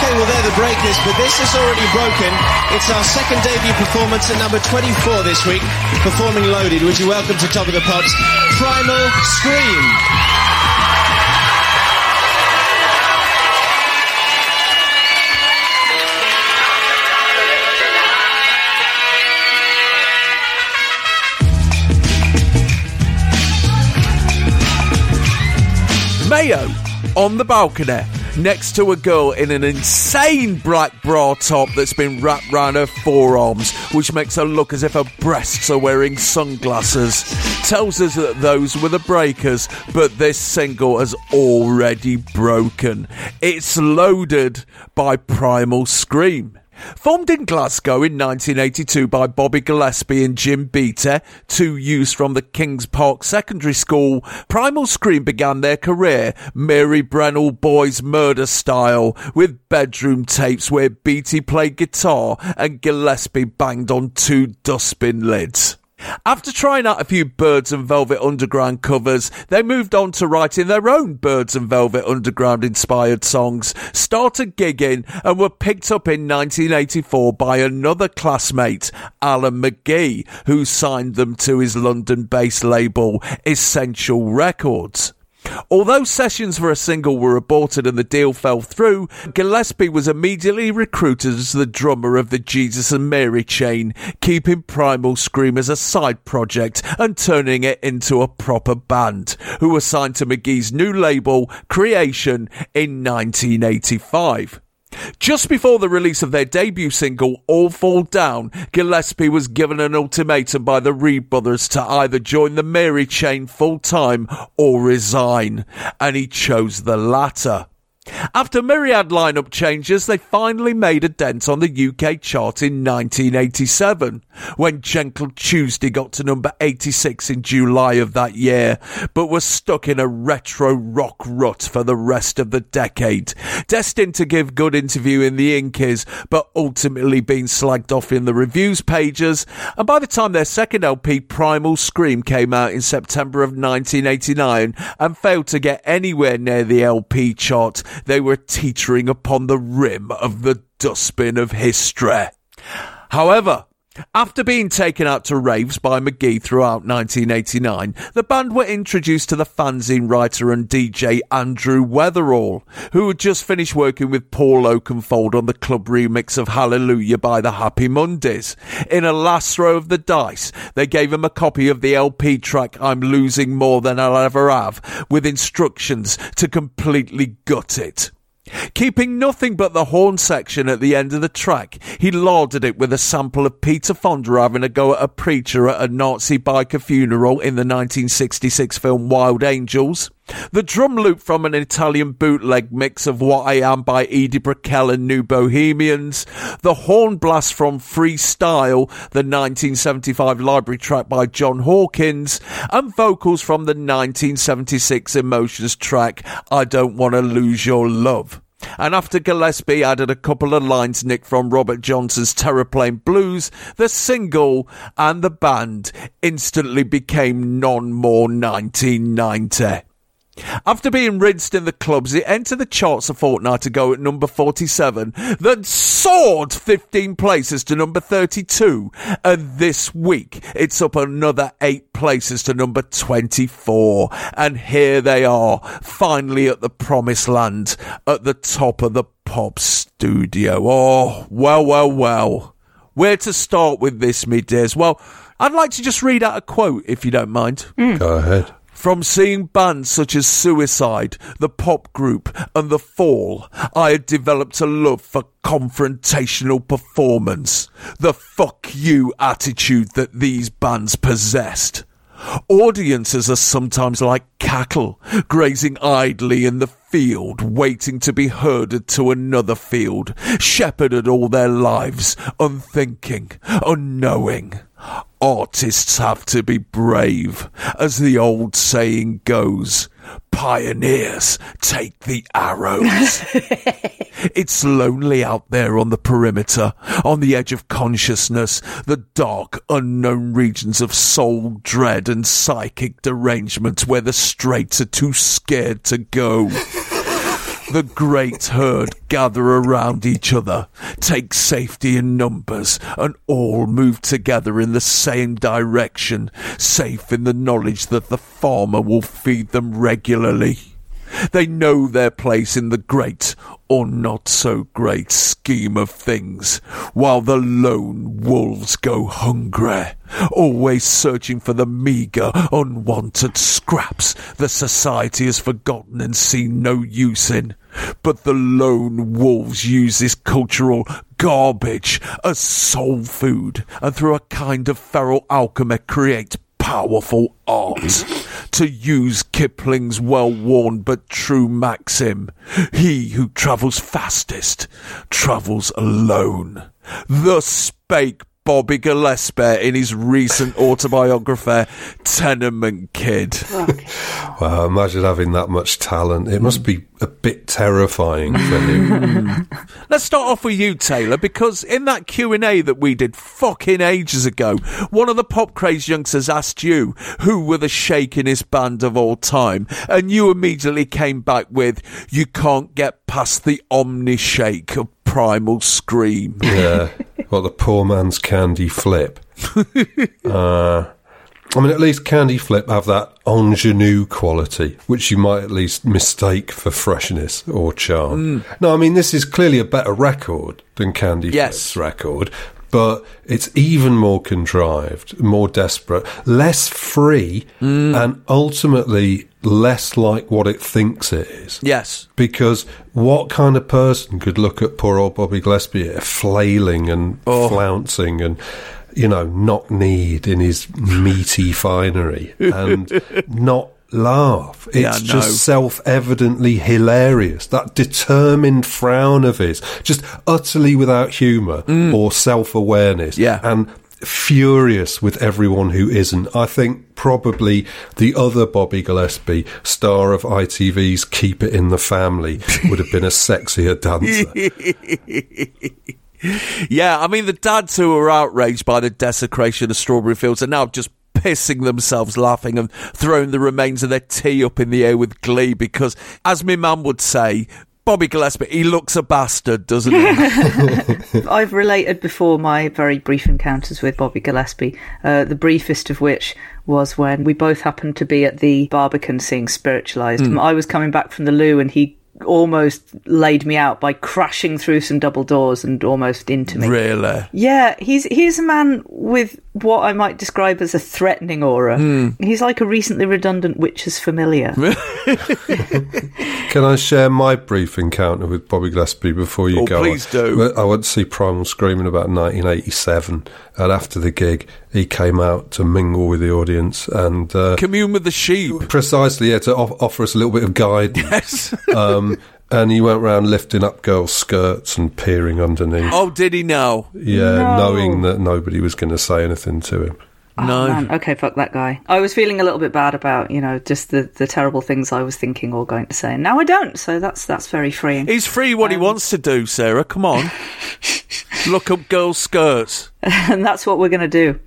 Okay, well, they're the breakers, but this is already broken. It's our second debut performance at number 24 this week, performing loaded. Would you welcome to Top of the Pops, Primal Scream? Mayo on the balcony next to a girl in an insane black bra top that's been wrapped round her forearms, which makes her look as if her breasts are wearing sunglasses. Tells us that those were the breakers, but this single has already broken. It's loaded by Primal Scream. Formed in Glasgow in 1982 by Bobby Gillespie and Jim Beattie, two youths from the Kings Park Secondary School, Primal Scream began their career Mary Brennell Boys Murder style, with bedroom tapes where Beattie played guitar and Gillespie banged on two dustbin lids. After trying out a few Byrds and Velvet Underground covers, they moved on to writing their own Byrds and Velvet Underground inspired songs, started gigging, and were picked up in 1984 by another classmate, Alan McGee, who signed them to his London based label, Essential Records. Although sessions for a single were aborted and the deal fell through, Gillespie was immediately recruited as the drummer of the Jesus and Mary chain, keeping Primal Scream as a side project and turning it into a proper band, who were signed to McGee's new label, Creation, in 1985. Just before the release of their debut single, All Fall Down, Gillespie was given an ultimatum by the Reid brothers to either join the Mary chain full time or resign, and he chose the latter. After myriad lineup changes, they finally made a dent on the UK chart in 1987, when Gentle Tuesday got to number 86 in July of that year, but was stuck in a retro rock rut for the rest of the decade, destined to give good interview in the Inkies, but ultimately being slagged off in the reviews pages, and by the time their second LP, Primal Scream, came out in September of 1989 and failed to get anywhere near the LP chart, they were teetering upon the rim of the dustbin of history. However, after being taken out to raves by McGee throughout 1989, the band were introduced to the fanzine writer and DJ Andrew Weatherall, who had just finished working with Paul Oakenfold on the club remix of Hallelujah by the Happy Mondays. In a last throw of the dice, they gave him a copy of the LP track I'm Losing More Than I'll Ever Have, with instructions to completely gut it. Keeping nothing but the horn section at the end of the track, he lauded it with a sample of Peter Fonda having a go at a preacher at a Nazi biker funeral in the 1966 film Wild Angels. The drum loop from an Italian bootleg mix of What I Am by Edie Brickell and New Bohemians. The horn blast from Freestyle, the 1975 library track by John Hawkins. And vocals from the 1976 Emotions track I Don't Want to Lose Your Love. And after Gillespie added a couple of lines nicked from Robert Johnson's Terraplane Blues, the single and the band instantly became non more 1990. After being rinsed in the clubs, it entered the charts a fortnight ago at number 47, then soared 15 places to number 32, and this week it's up another 8 places to number 24. And here they are, finally at the promised land, at the top of the pop studio. Oh, well, well, well. Where to start with this, me dears? Well, I'd like to just read out a quote, if you don't mind. Mm. Go ahead. From seeing bands such as Suicide, the pop group, and The Fall, I had developed a love for confrontational performance. The fuck you attitude that these bands possessed. Audiences are sometimes like cattle, grazing idly in the field, waiting to be herded to another field, shepherded all their lives, unthinking, unknowing. Artists have to be brave, as the old saying goes. Pioneers take the arrows. it's lonely out there on the perimeter, on the edge of consciousness, the dark, unknown regions of soul dread and psychic derangement where the straights are too scared to go. The great herd gather around each other, take safety in numbers, and all move together in the same direction, safe in the knowledge that the farmer will feed them regularly. They know their place in the great or not so great scheme of things, while the lone wolves go hungry, always searching for the meagre, unwanted scraps that society has forgotten and seen no use in. But the lone wolves use this cultural garbage as soul food, and through a kind of feral alchemy create powerful art. to use Kipling's well worn but true maxim, he who travels fastest travels alone. Thus spake Bobby Gillespie in his recent autobiography, Tenement Kid. Wow, imagine having that much talent. It must be a bit terrifying for him. Let's start off with you, Taylor, because in that Q and A that we did fucking ages ago, one of the pop craze youngsters asked you who were the shakinest band of all time, and you immediately came back with, "You can't get past the omni shake of Primal Scream." yeah. Well, the poor man's candy flip. uh, I mean, at least Candy Flip have that ingenue quality, which you might at least mistake for freshness or charm. No, I mean, this is clearly a better record than Candy Yes. Flip's record, but it's even more contrived, more desperate, less free, mm. and ultimately less like what it thinks it is. Yes. Because what kind of person could look at poor old Bobby Gillespie uh, flailing and oh. flouncing and, you know, knock kneed in his meaty finery and not laugh? It's Yeah, just self evidently hilarious. That determined frown of his, just utterly without humour or self awareness. Mm. Yeah. And furious with everyone who isn't. I think probably the other Bobby Gillespie, star of ITV's Keep It in the Family, would have been a sexier dancer. Yeah, I mean, the dads who were outraged by the desecration of strawberry fields are now just pissing themselves laughing and throwing the remains of their tea up in the air with glee because, as my mum would say, Bobby Gillespie, he looks a bastard, doesn't he? I've related before my very brief encounters with Bobby Gillespie, uh, the briefest of which was when we both happened to be at the Barbican seeing Spiritualized. I was coming back from the loo and he almost laid me out by crashing through some double doors and almost into me. really? Yeah, he's he's a man with what I might describe as a threatening aura. Hmm. He's like a recently redundant witch's familiar. Can I share my brief encounter with Bobby Gillespie before you Oh, go? please do. I went to see Primal Screaming about 1987, and after the gig, he came out to mingle with the audience and uh, Commune with the sheep. precisely yeah, to off- offer us a little bit of guidance. Yes. um, and he went around lifting up girls' skirts and peering underneath. oh, did he know? Yeah, No. knowing that nobody was going to say anything to him. Oh, No. man. Okay, fuck that guy. I was feeling a little bit bad about, you know, just the, the terrible things I was thinking or going to say. And now I don't, so that's that's very freeing. He's free what he Um, wants to do, Sarah. Come on. Look up girls' skirts. and that's what we're going to do.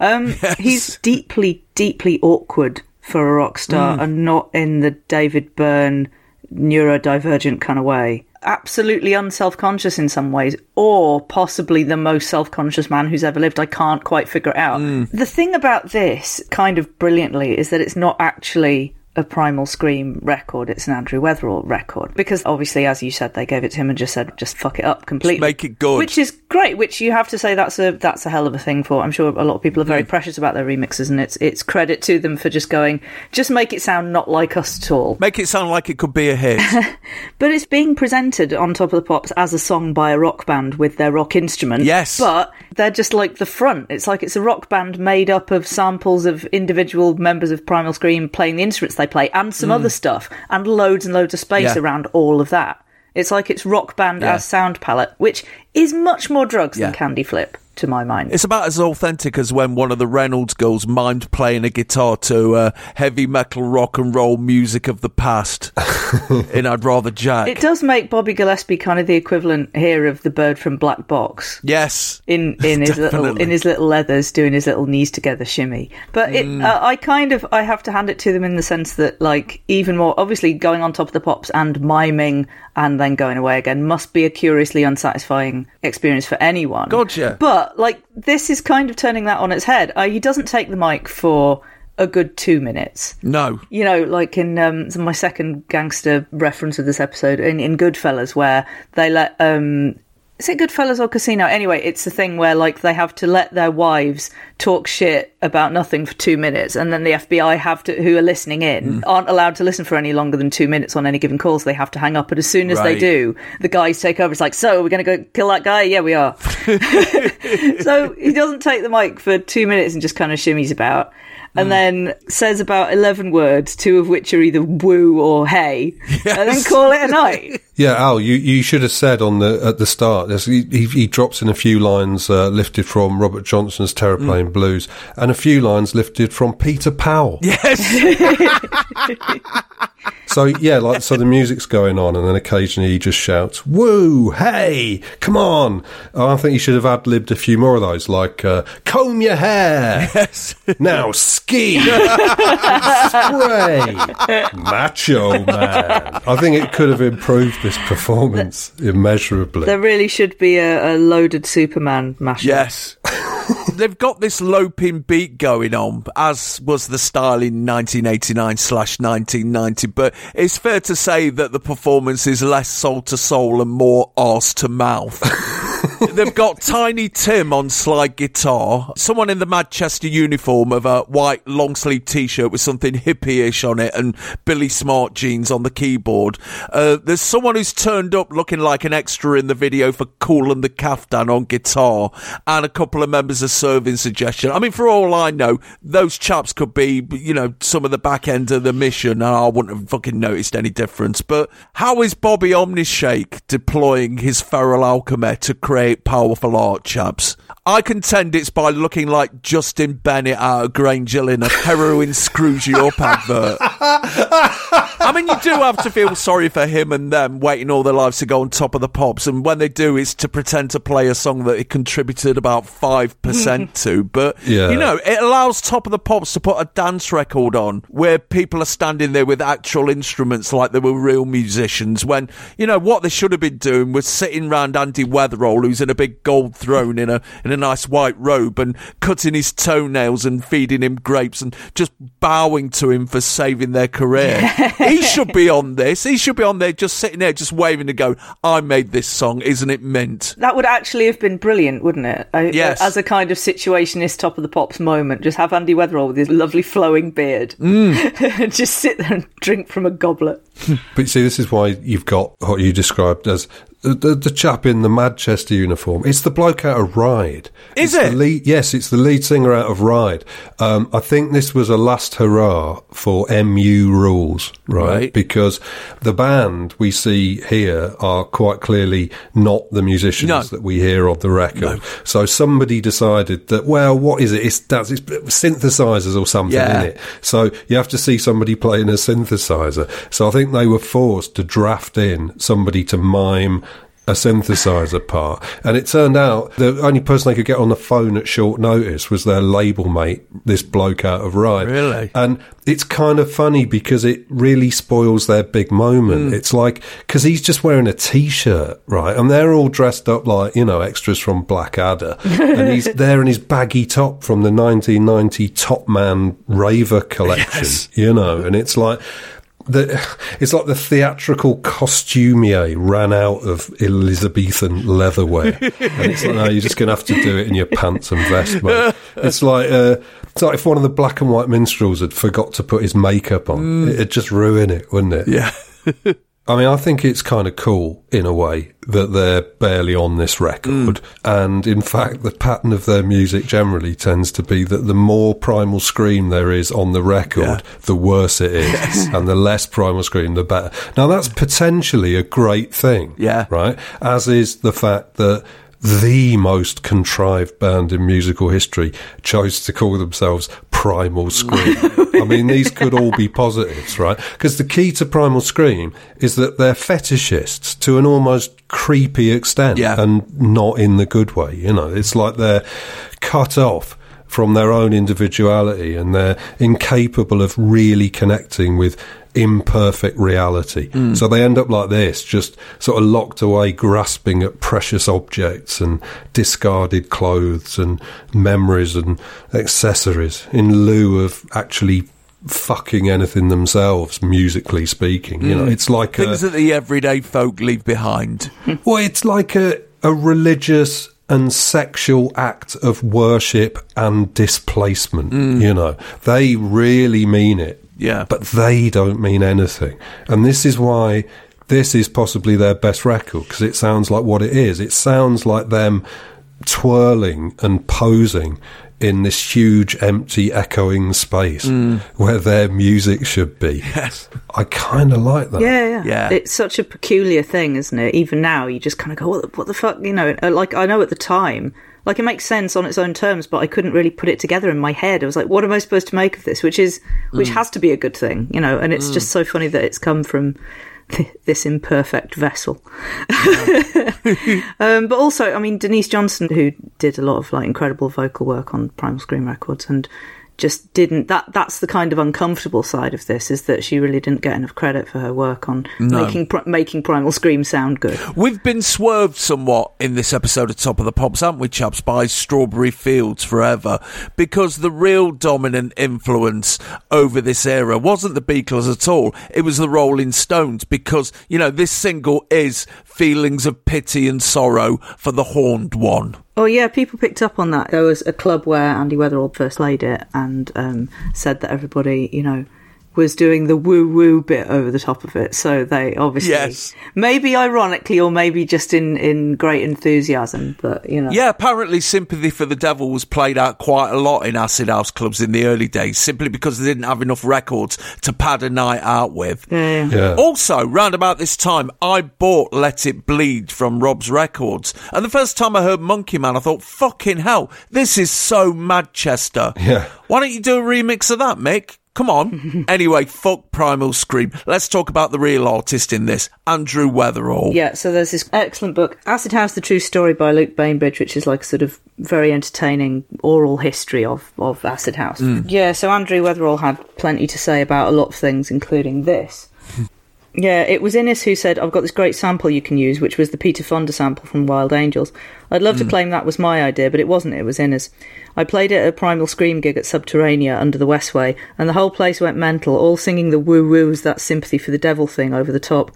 Um, Yes. He's deeply, deeply awkward for a rock star Mm. and not in the David Byrne neurodivergent kind of way. Absolutely unself conscious in some ways, or possibly the most self conscious man who's ever lived. I can't quite figure it out. Mm. The thing about this, kind of brilliantly, is that it's not actually a Primal Scream record, it's an Andrew Weatherall record. Because obviously, as you said, they gave it to him and just said, just fuck it up completely. make it good. Which is great, which you have to say that's a that's a hell of a thing for. I'm sure a lot of people are very mm. precious about their remixes, and it's it's credit to them for just going, just make it sound not like us at all. Make it sound like it could be a hit. But it's being presented on Top of the Pops as a song by a rock band with their rock instrument. Yes. But they're just like the front. It's like it's a rock band made up of samples of individual members of Primal Scream playing the instruments they play and some other stuff and loads and loads of space Mm. Yeah. around all of that. It's like it's rock band Yeah. as sound palette, which is much more drugs Yeah. than Candy Flip, to my mind. It's about as authentic as when one of the Reynolds girls mimed playing a guitar to uh, heavy metal rock and roll music of the past in I'd Rather Jack. It does make Bobby Gillespie kind of the equivalent here of the bird from Black Box. yes. in in his little in his little leathers doing his little knees together shimmy but it Mm. uh, i kind of i have to hand it to them in the sense that like even more obviously going on top of the pops and miming and then going away again must be a curiously unsatisfying experience for anyone Gotcha. but like this is kind of turning that on its head uh, he doesn't take the mic for a good two minutes No. you know, like in um, my second gangster reference of this episode in, in Goodfellas, where they let um, is it Goodfellas or Casino? Anyway, it's the thing where like they have to let their wives talk shit about nothing for two minutes, and then the FBI have to, who are listening in, mm. aren't allowed to listen for any longer than two minutes on any given call, so they have to hang up. And as soon as they do, the guys take over. It's like, so we're going to go kill that guy? Yeah, we are. so he doesn't take the mic for two minutes and just kind of shimmies about. And then says about 11 words, two of which are either woo or hey, and then call it a night. Yeah, Al, you, you should have said on the at the start. He, he, he drops in a few lines uh, lifted from Robert Johnson's Terraplane Blues, and a few lines lifted from Peter Powell. Yes. So yeah, like so the music's going on, and then occasionally he just shouts "Woo! Hey! Come on!" Oh, I think you should have ad libbed a few more of those, like uh, "Comb your hair." yes. Now ski, spray, macho man. I think it could have improved this performance immeasurably. There really should be a, a loaded Superman mashup. Yes. They've got this loping beat going on, as was the style in 1989 slash 1990, but it's fair to say that the performance is less soul to soul and more arse to mouth. They've got Tiny Tim on slide guitar, someone in the Manchester uniform of a white long sleeve t shirt with something hippie-ish on it, and Billy Smart jeans on the keyboard. Uh, there's someone who's turned up looking like an extra in the video for Cool and the Kaftan on guitar, and a couple of members of Serving Suggestion. I mean, for all I know, those chaps could be, you know, some of the back end of the mission, and I wouldn't have fucking noticed any difference. But how is Bobby Omnishake deploying his feral alchemy to create powerful art, chaps? I contend it's by looking like Justin Bennett out of Granger in a heroin screws you up advert. I mean, you do have to feel sorry for him and them waiting all their lives to go on top of the pops, and when they do, it's to pretend to play a song that it contributed about five percent to. But Yeah. you know, it allows Top of the Pops to put a dance record on where people are standing there with actual instruments like they were real musicians. When you know what they should have been doing was sitting round Andy Weatherall, who's in a big gold throne in a in in a nice white robe and cutting his toenails and feeding him grapes and just bowing to him for saving their career. he should be on this. He should be on there just sitting there, just waving to go, I made this song, isn't it mint? That would actually have been brilliant, wouldn't it? I- Yes. As a kind of situationist top of the pops moment, just have Andy Weatherall with his lovely flowing beard, Mm. just sit there and drink from a goblet. But you see, this is why you've got what you described as the, the, chap in the Manchester uniform. It's the bloke out of Ride. Is It's it? The lead, yes, it's the lead singer out of Ride. Um, I think this was a last hurrah for MU rules, right? Right. Because the band we see here are quite clearly not the musicians No. that we hear on the record. So somebody decided that, well, what is it? It's, that's, it's synthesizers or something Yeah. in it. So you have to see somebody playing a synthesizer. So I think they were forced to draft in somebody to mime a synthesizer part. And it turned out the only person they could get on the phone at short notice was their label mate, this bloke out of Ride. Really? And it's kind of funny because it really spoils their big moment. Hmm. It's like, because he's just wearing a t shirt, right? And they're all dressed up like, you know, extras from Blackadder. and he's there in his baggy top from the 1990 Top Man Raver collection, Yes. you know, and it's like, the, it's like the theatrical costumier ran out of Elizabethan leatherwear, and it's like, no, you're just going to have to do it in your pants and vest, mate. It's like, uh, it's like if one of the black and white minstrels had forgot to put his makeup on, it'd just ruin it, wouldn't it? Yeah. I mean, I think it's kind of cool in a way that they're barely on this record. And in fact, the pattern of their music generally tends to be that the more primal scream there is on the record, Yeah. the worse it is. And the less primal scream, the better. Now, that's potentially a great thing. Yeah. Right? As is the fact that the most contrived band in musical history chose to call themselves Primal Scream. I mean, these could all be positives, right? Because the key to Primal Scream is that they're fetishists to an almost creepy extent Yeah. and not in the good way. You know, it's like they're cut off from their own individuality and they're incapable of really connecting with imperfect reality. Hmm. So they end up like this, just sort of locked away, grasping at precious objects and discarded clothes and memories and accessories in lieu of actually fucking anything themselves, musically speaking. You know, hmm. it's like a, Things that the everyday folk leave behind. well, it's like a, a religious and sexual act of worship and displacement. Mm. You know, they really mean it. Yeah. But they don't mean anything. And this is why this is possibly their best record because it sounds like what it is. It sounds like them twirling and posing in this huge, empty, echoing space mm. where their music should be. Yes. I kind of like that. Yeah, yeah, Yeah. It's such a peculiar thing, isn't it? Even now, you just kind of go, what, the- what the fuck? You know, uh, like I know at the time, like it makes sense on its own terms, but I couldn't really put it together in my head. I was like, what am I supposed to make of this? Which is, which mm. has to be a good thing, you know. And it's mm. just so funny that it's come from this imperfect vessel. um, but also, I mean, Denise Johnson, who did a lot of like incredible vocal work on Primal Scream records, and just didn't that that's the kind of uncomfortable side of this is that she really didn't get enough credit for her work on making pri- making primal scream sound good We've been swerved somewhat in this episode of Top of the Pops, haven't we, chaps, by Strawberry Fields Forever? Because the real dominant influence over this era wasn't the Beatles at all. It was the Rolling Stones, because, you know, this single is feelings of pity and sorrow for the horned one. Oh yeah people picked up on that. There was a club where andy weatherall first laid it and um, said that everybody you know was doing the woo woo bit over the top of it so they obviously Yes. maybe ironically or maybe just in in great enthusiasm but you know Yeah, apparently Sympathy for the Devil was played out quite a lot in acid house clubs in the early days, simply because they didn't have enough records to pad a night out with. yeah, yeah. Yeah. Also, round about this time, I bought Let It Bleed from Rob's Records. And the first time I heard Monkey Man, I thought, fucking hell, this is so Manchester. Yeah. Why don't you do a remix of that, Mick? Come on. anyway, fuck Primal Scream. Let's talk about the real artist in this, Andrew Weatherall. Yeah, so there's this excellent book, Acid House: The True Story by Luke Bainbridge, which is like a sort of very entertaining oral history of of Acid House. Mm. Yeah, so Andrew Weatherall had plenty to say about a lot of things, including this. Yeah, it was Innes who said, I've got this great sample you can use, which was the Peter Fonda sample from Wild Angels. I'd love to hmm. claim that was my idea, but it wasn't, it was Innes. I played it at a Primal Scream gig at Subterranea under the Westway, and the whole place went mental, all singing the woo woos, that sympathy for the devil thing over the top.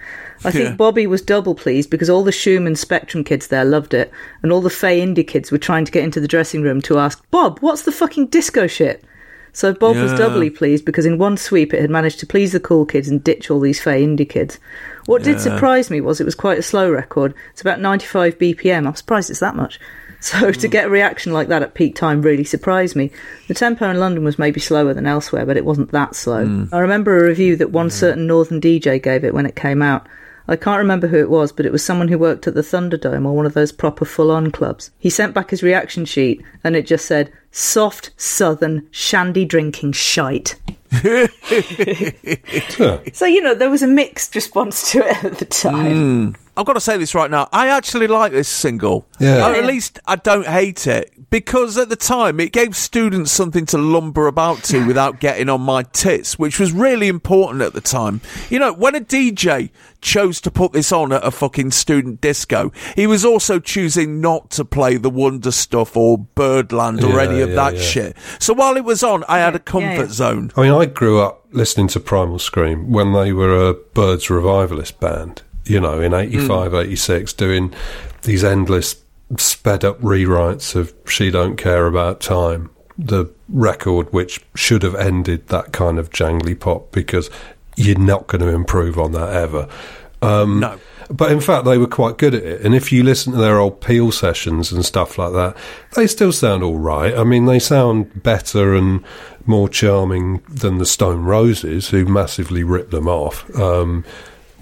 I think Yeah. Bobby was double pleased because all the Shoom and Spectrum kids there loved it, and all the Fey Indie kids were trying to get into the dressing room to ask, Bob, what's the fucking disco shit? So Bob was doubly pleased because in one sweep it had managed to please the cool kids and ditch all these Fey indie kids. What did surprise me was it was quite a slow record. It's about 95 BPM. I'm surprised it's that much. So to get a reaction like that at peak time really surprised me. The tempo in London was maybe slower than elsewhere, but it wasn't that slow. Hmm. I remember a review that one hmm. certain northern DJ gave it when it came out. I can't remember who it was, but it was someone who worked at the Thunderdome or one of those proper full on clubs. He sent back his reaction sheet and it just said, soft, southern, shandy drinking shite. So, you know, there was a mixed response to it at the time. Hmm. I've got to say this right now. I actually like this single. Yeah. Or at least I don't hate it. Because at the time, it gave students something to lumber about to without getting on my tits, which was really important at the time. You know, when a DJ chose to put this on at a fucking student disco, he was also choosing not to play the Wonder Stuff or Birdland or Yeah, any of yeah, that yeah. shit. So while it was on, I had a comfort yeah. zone. I mean, I grew up listening to Primal Scream when they were a Byrds revivalist band, you know, in 85, 86, doing these endless sped up rewrites of She Don't Care About Time, the record which should have ended that kind of jangly pop because you're not going to improve on that ever. Um, No. But in fact, they were quite good at it. And if you listen to their old Peel sessions and stuff like that, they still sound all right. I mean, they sound better and more charming than the Stone Roses, who massively ripped them off. Um,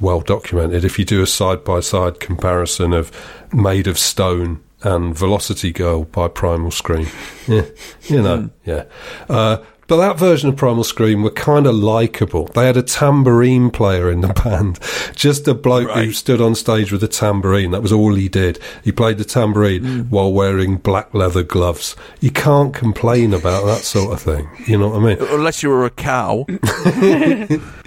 well documented. If you do a side by side comparison of Made of Stone and Velocity Girl by Primal Scream, yeah, you know, yeah. Uh, but that version of Primal Scream were kind of likable. They had a tambourine player in the band, just a bloke who stood on stage with a tambourine. That was all he did. He played the tambourine while wearing black leather gloves. You can't complain about that sort of thing. You know what I mean? Unless you were a cow.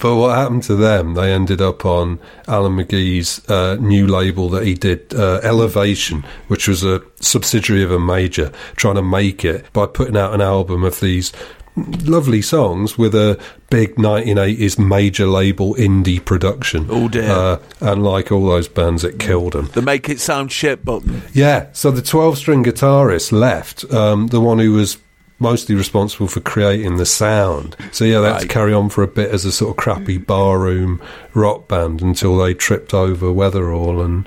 But what happened to them? They ended up on Alan McGee's uh, new label that he did, uh, Elevation, which was a subsidiary of a major, trying to make it by putting out an album of these lovely songs with a big 1980s major label indie production. Oh, dear. Uh, and like all those bands, it killed them. The make it sound shit button. Yeah, so the 12 string guitarist left, um, the one who was mostly responsible for creating the sound. So, yeah, they had to Right. carry on for a bit as a sort of crappy barroom rock band until they tripped over Weatherall and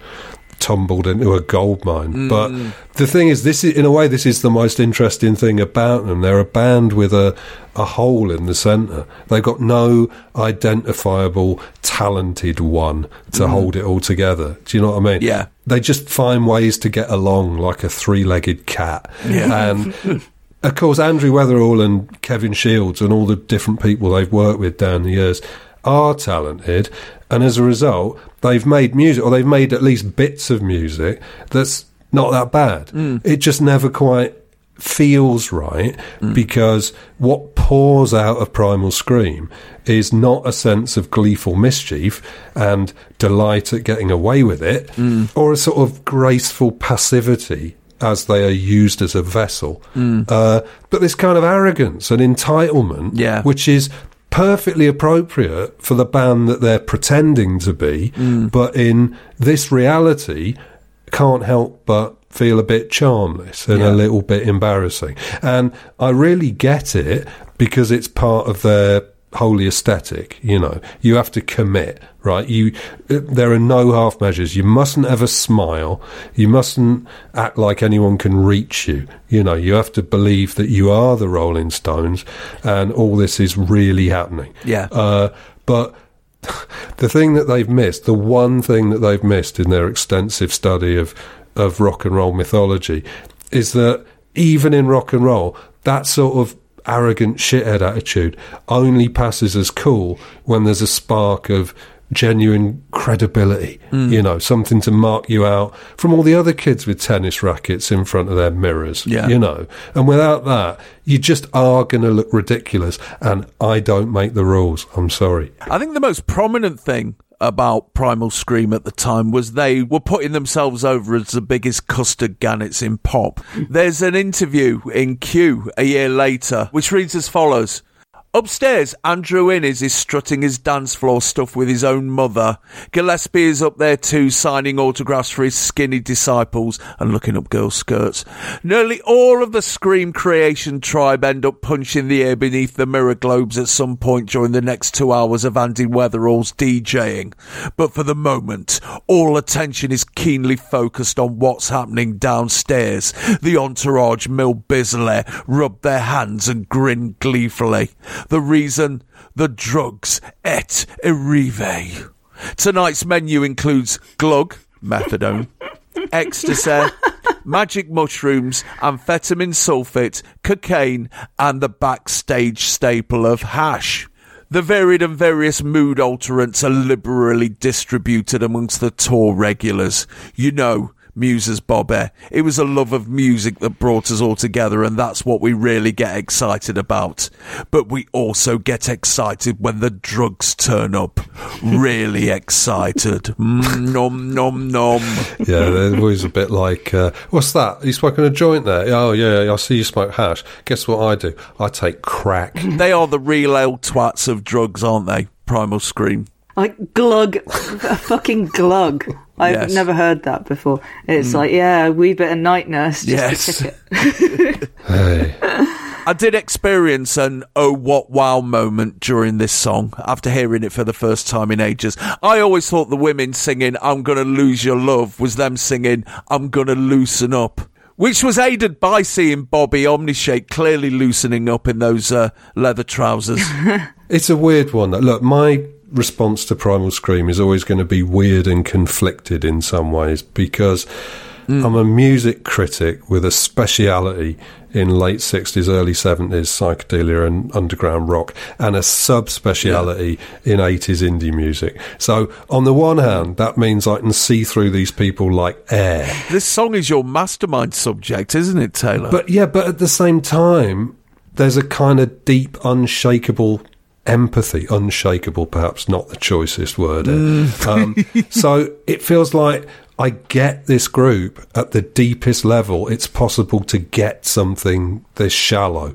tumbled into a gold mine. Hmm. But the thing is, this is, in a way, this is the most interesting thing about them. They're a band with a, a hole in the centre. They've got no identifiable, talented one to hmm. hold it all together. Do you know what I mean? Yeah. They just find ways to get along like a three legged cat. Yeah. And of course, Andrew Weatherall and Kevin Shields and all the different people they've worked with down the years are talented. And as a result, they've made music, or they've made at least bits of music that's not that bad. Hmm. It just never quite feels right hmm. because what pours out of Primal Scream is not a sense of gleeful mischief and delight at getting away with it, hmm. or a sort of graceful passivity as they are used as a vessel. Uh, but this kind of arrogance and entitlement, Yeah. which is perfectly appropriate for the band that they're pretending to be, but in this reality, can't help but feel a bit charmless and Yeah. a little bit embarrassing. And I really get it because it's part of their wholly aesthetic. You know, you have to commit, right? You, uh, there are no half measures. You mustn't ever smile. You mustn't act like anyone can reach you. You know, you have to believe that you are the Rolling Stones, and all this is really happening. Yeah. Uh, but the thing that they've missed, the one thing that they've missed in their extensive study of of rock and roll mythology, is that even in rock and roll, that sort of arrogant shithead attitude only passes as cool when there's a spark of genuine credibility, Mm. you know, something to mark you out from all the other kids with tennis rackets in front of their mirrors, Yeah. you know. And without that, you just are going to look ridiculous. And I don't make the rules. I'm sorry. I think the most prominent thing about Primal Scream at the time was they were putting themselves over as the biggest custard gannets in pop. There's an interview in Q a year later, which reads as follows. Upstairs, Andrew Innes is strutting his dance floor stuff with his own mother. Gillespie is up there too, signing autographs for his skinny disciples and looking up girls' skirts. Nearly all of the Scream creation tribe end up punching the air beneath the mirror globes at some point during the next two hours of Andy Weatherall's DJing. But for the moment, all attention is keenly focused on what's happening downstairs. The entourage Mill Bisley rub their hands and grin gleefully. The reason? The drugs et arrive. Tonight's menu includes glug, methadone, ecstasy, magic mushrooms, amphetamine sulfate, cocaine, and the backstage staple of hash. The varied and various mood alterants are liberally distributed amongst the tour regulars. You know, muses Bobby. It was a love of music that brought us all together, and that's what we really get excited about. But we also get excited when the drugs turn up. Really excited. Mm, nom nom nom. Yeah, they're always a bit like, uh, what's that? Are you smoking a joint there? Oh, yeah, I see you smoke hash. Guess what I do? I take crack. They are the real old twats of drugs, aren't they? Primal Scream. Like glug, a fucking glug. I've Yes. never heard that before. It's Mm. like, yeah, a wee bit of night nurse just Yes. Hey. I did experience an oh what wow moment during this song after hearing it for the first time in ages. I always thought the women singing I'm gonna lose your love was them singing I'm gonna loosen up. Which was aided by seeing Bobby Omnishake clearly loosening up in those uh, leather trousers. It's a weird one. Look, my response to Primal Scream is always going to be weird and conflicted in some ways because hmm. I'm a music critic with a speciality in late 60s, early 70s psychedelia and underground rock, and a subspeciality in 80s indie music. So, on the one hand, that means I can see through these people like air. this song is your mastermind subject, isn't it, Taylor? But yeah, but at the same time, there's a kind of deep, unshakable empathy. Unshakable, perhaps not the choicest word. eh? Um, so it feels like I get this group at the deepest level it's possible to get something this shallow,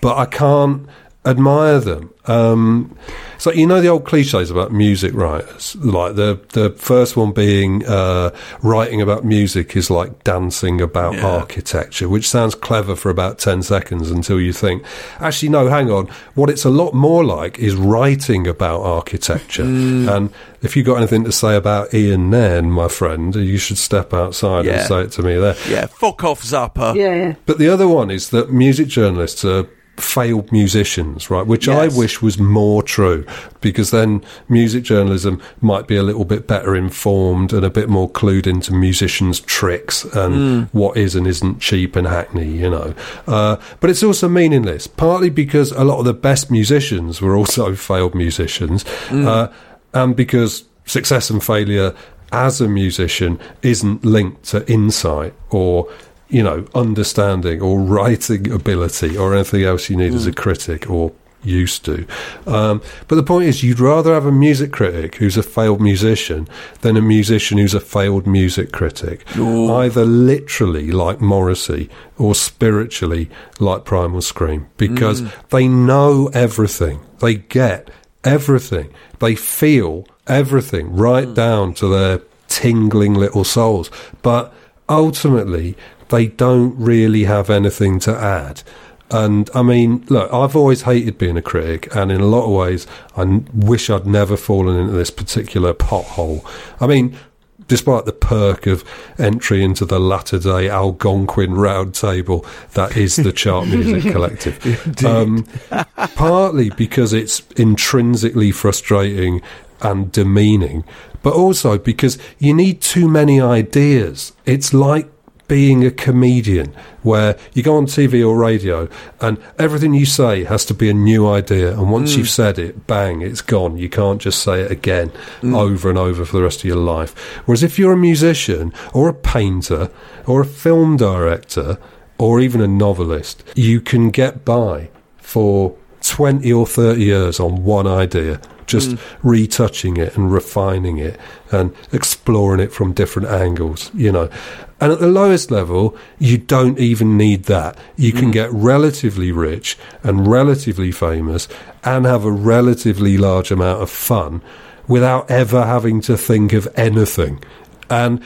but I can't admire them. Um, so you know the old cliches about music writers, like the the first one being uh, writing about music is like dancing about Yeah. architecture, which sounds clever for about ten seconds until you think, actually no, hang on, what it's a lot more like is writing about architecture. And if you've got anything to say about Ian Nairn, my friend, you should step outside Yeah. and say it to me there. yeah, fuck off, Zappa. yeah, yeah. But the other one is that music journalists are failed musicians, right? Which Yes. I wish was more true because then music journalism might be a little bit better informed and a bit more clued into musicians' tricks and what is and isn't cheap and hackney, you know. Uh, but it's also meaningless, partly because a lot of the best musicians were also failed musicians, uh, and because success and failure as a musician isn't linked to insight or you know understanding or writing ability or anything else you need as a hmm. critic or used to. Um, but the point is you'd rather have a music critic who's a failed musician than a musician who's a failed music critic. Either literally like Morrissey or spiritually like Primal Scream because hmm. they know everything. They get everything. They feel everything right hmm. down to their tingling little souls. But ultimately they don't really have anything to add and I mean, look, I've always hated being a critic, and in a lot of ways, I n- wish I'd never fallen into this particular pothole. I mean, despite the perk of entry into the latter day Algonquin round table that is the Chart Music Collective. um, partly because it's intrinsically frustrating and demeaning, but also because you need too many ideas. It's like being a comedian where you go on TV or radio and everything you say has to be a new idea. And once Mm. you've said it, bang, it's gone. You can't just say it again Mm. over and over for the rest of your life. Whereas if you're a musician or a painter or a film director or even a novelist, you can get by for 20 or 30 years on one idea, just Mm. retouching it and refining it and exploring it from different angles, you know. And at the lowest level, you don't even need that. You can mm. get relatively rich and relatively famous and have a relatively large amount of fun without ever having to think of anything. And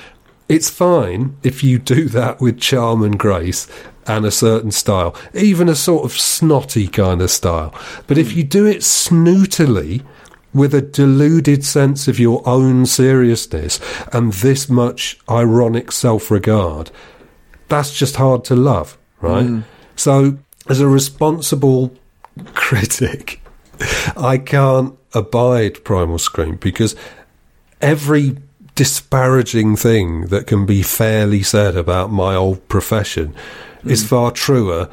it's fine if you do that with charm and grace and a certain style, even a sort of snotty kind of style. But if mm. you do it snootily, with a deluded sense of your own seriousness and this much ironic self regard, that's just hard to love, right? Mm. So, as a responsible critic, I can't abide Primal Scream because every disparaging thing that can be fairly said about my old profession is far truer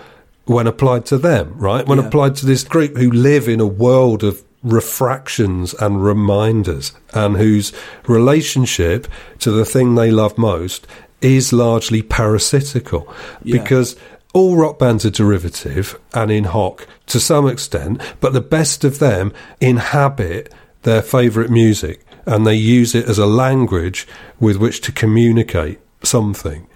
when applied to them, right? When Yeah. applied to this group who live in a world of refractions and reminders and whose relationship to the thing they love most is largely parasitical Yeah. because all rock bands are derivative and in hoc to some extent, but the best of them inhabit their favourite music and they use it as a language with which to communicate something.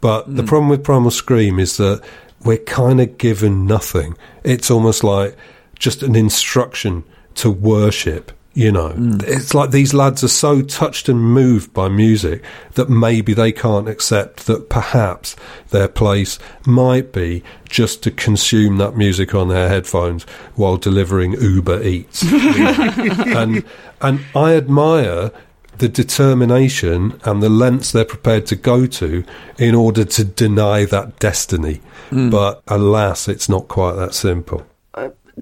But the mm. problem with Primal Scream is that we're kind of given nothing. It's almost like just an instruction to worship. You know, mm. it's like these lads are so touched and moved by music that maybe they can't accept that perhaps their place might be just to consume that music on their headphones while delivering Uber Eats. and and I admire the determination and the lengths they're prepared to go to in order to deny that destiny. Mm. But alas, it's not quite that simple.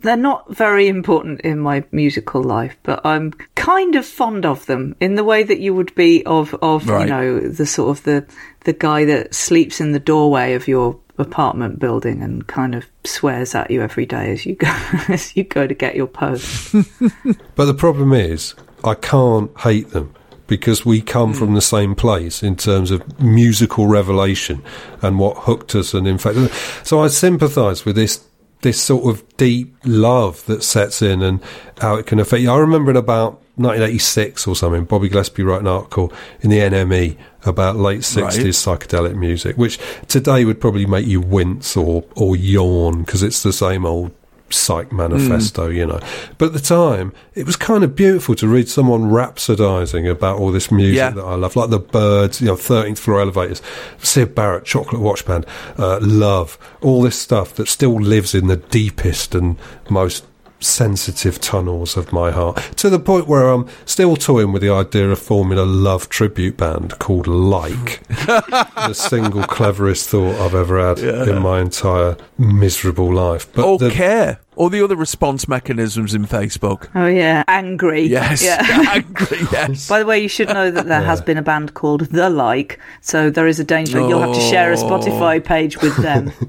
They're not very important in my musical life, but I'm kind of fond of them in the way that you would be of, of Right. you know, the sort of the the guy that sleeps in the doorway of your apartment building and kind of swears at you every day as you go as you go to get your post. But the problem is, I can't hate them because we come from the same place in terms of musical revelation and what hooked us. And in fact, so I sympathise with this this sort of deep love that sets in and how it can affect you. I remember in about 1986 or something, Bobby Gillespie wrote an article in the NME about late 60s Right. psychedelic music, which today would probably make you wince or, or yawn because it's the same old psych manifesto, you know. But at the time, it was kind of beautiful to read someone rhapsodizing about all this music Yeah. that I love, like the Byrds, you know, 13th Floor Elevators, Syd Barrett, Chocolate Watch Band, uh, Love, all this stuff that still lives in the deepest and most sensitive tunnels of my heart to the point where I'm still toying with the idea of forming a love tribute band called Like. the single cleverest thought I've ever had in my entire miserable life. But or the- care. All the other response mechanisms in Facebook. Oh yeah, angry. Yes. Yeah. Angry, yes. By the way, you should know that there has been a band called The Like, so there is a danger that you'll have to share a Oh. Spotify page with them.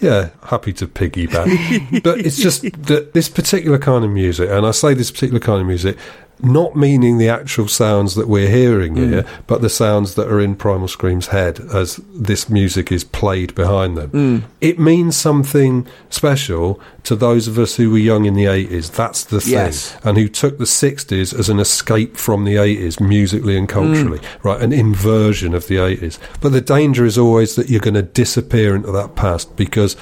Yeah, happy to piggyback. but it's just that this particular kind of music, and I say this particular kind of music, not meaning the actual sounds that we're hearing mm. here, but the sounds that are in Primal Scream's head as this music is played behind them. Mm. It means something special to those of us who were young in the 80s. That's the thing. Yes. And who took the 60s as an escape from the 80s, musically and mm. culturally, right? An inversion of the 80s. But the danger is always that you're going to disappear into that past because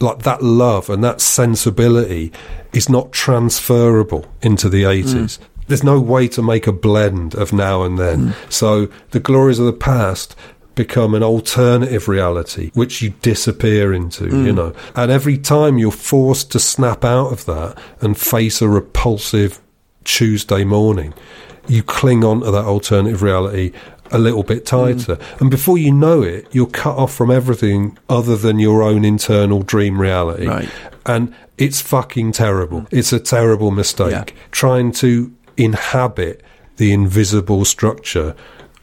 like that love and that sensibility is not transferable into the 80s. There's no way to make a blend of now and then. Mm. So the glories of the past become an alternative reality which you disappear into, you mm. know. And every time you're forced to snap out of that and face a repulsive Tuesday morning, you cling on to that alternative reality a little bit tighter. Mm. And before you know it, you're cut off from everything other than your own internal dream reality. Right. And it's fucking terrible. It's a terrible mistake. Yeah. Trying to inhabit the invisible structure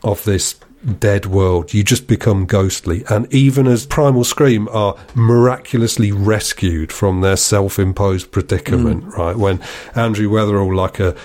of this dead world. You just become ghostly. And even as Primal Scream are miraculously rescued from their self imposed predicament, hmm. right? When Andrew Weatherall, like a,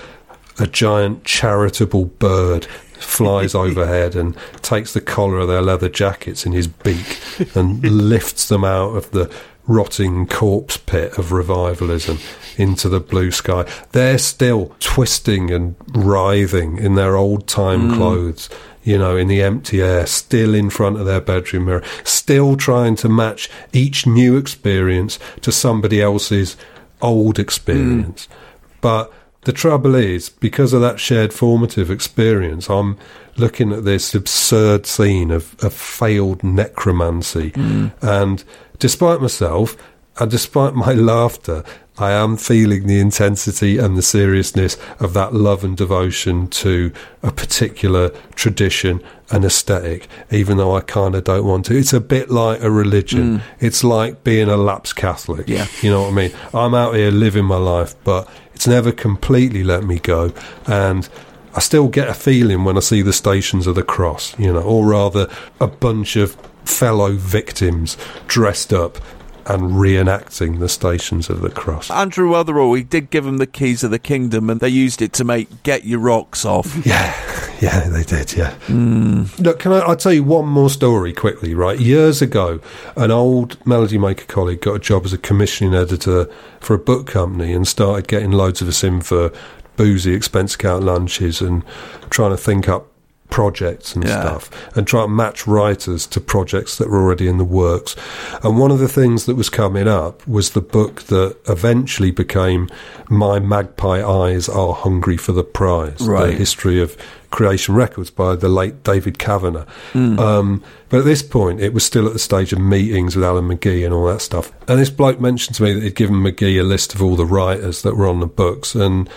a giant charitable bird, flies overhead and takes the collar of their leather jackets in his beak and lifts them out of the rotting corpse pit of revivalism into the blue sky. They're still twisting and writhing in their old time hmm. clothes, you know, in the empty air, still in front of their bedroom mirror, still trying to match each new experience to somebody else's old experience. Hmm. But the trouble is, because of that shared formative experience, I'm looking at this absurd scene of, of failed necromancy. Hmm. And despite myself, and despite my laughter, I am feeling the intensity and the seriousness of that love and devotion to a particular tradition and aesthetic, even though I kind of don't want to. It's a bit like a religion. Mm. It's like being a lapsed Catholic. Yeah. You know what I mean? I'm out here living my life, but it's never completely let me go. And I still get a feeling when I see the Stations of the Cross, you know, or rather a bunch of fellow victims dressed up and reenacting the Stations of the Cross. Andrew Weatherall, he did give them the keys of the kingdom, and they used it to make "Get Your Rocks Off." Yeah, yeah, they did. Yeah. Hmm. Look, can I? I'll tell you one more story quickly. Right, years ago, an old Melody Maker colleague got a job as a commissioning editor for a book company and started getting loads of us in for boozy expense account lunches and trying to think up projects and Yeah. stuff and try and match writers to projects that were already in the works. And one of the things that was coming up was the book that eventually became My Magpie Eyes Are Hungry for the Prize, the history of creation records by the late David Cavanagh. Um, but at this point, it was still at the stage of meetings with Alan McGee and all that stuff. And this bloke mentioned to me that he'd given McGee a list of all the writers that were on the books, and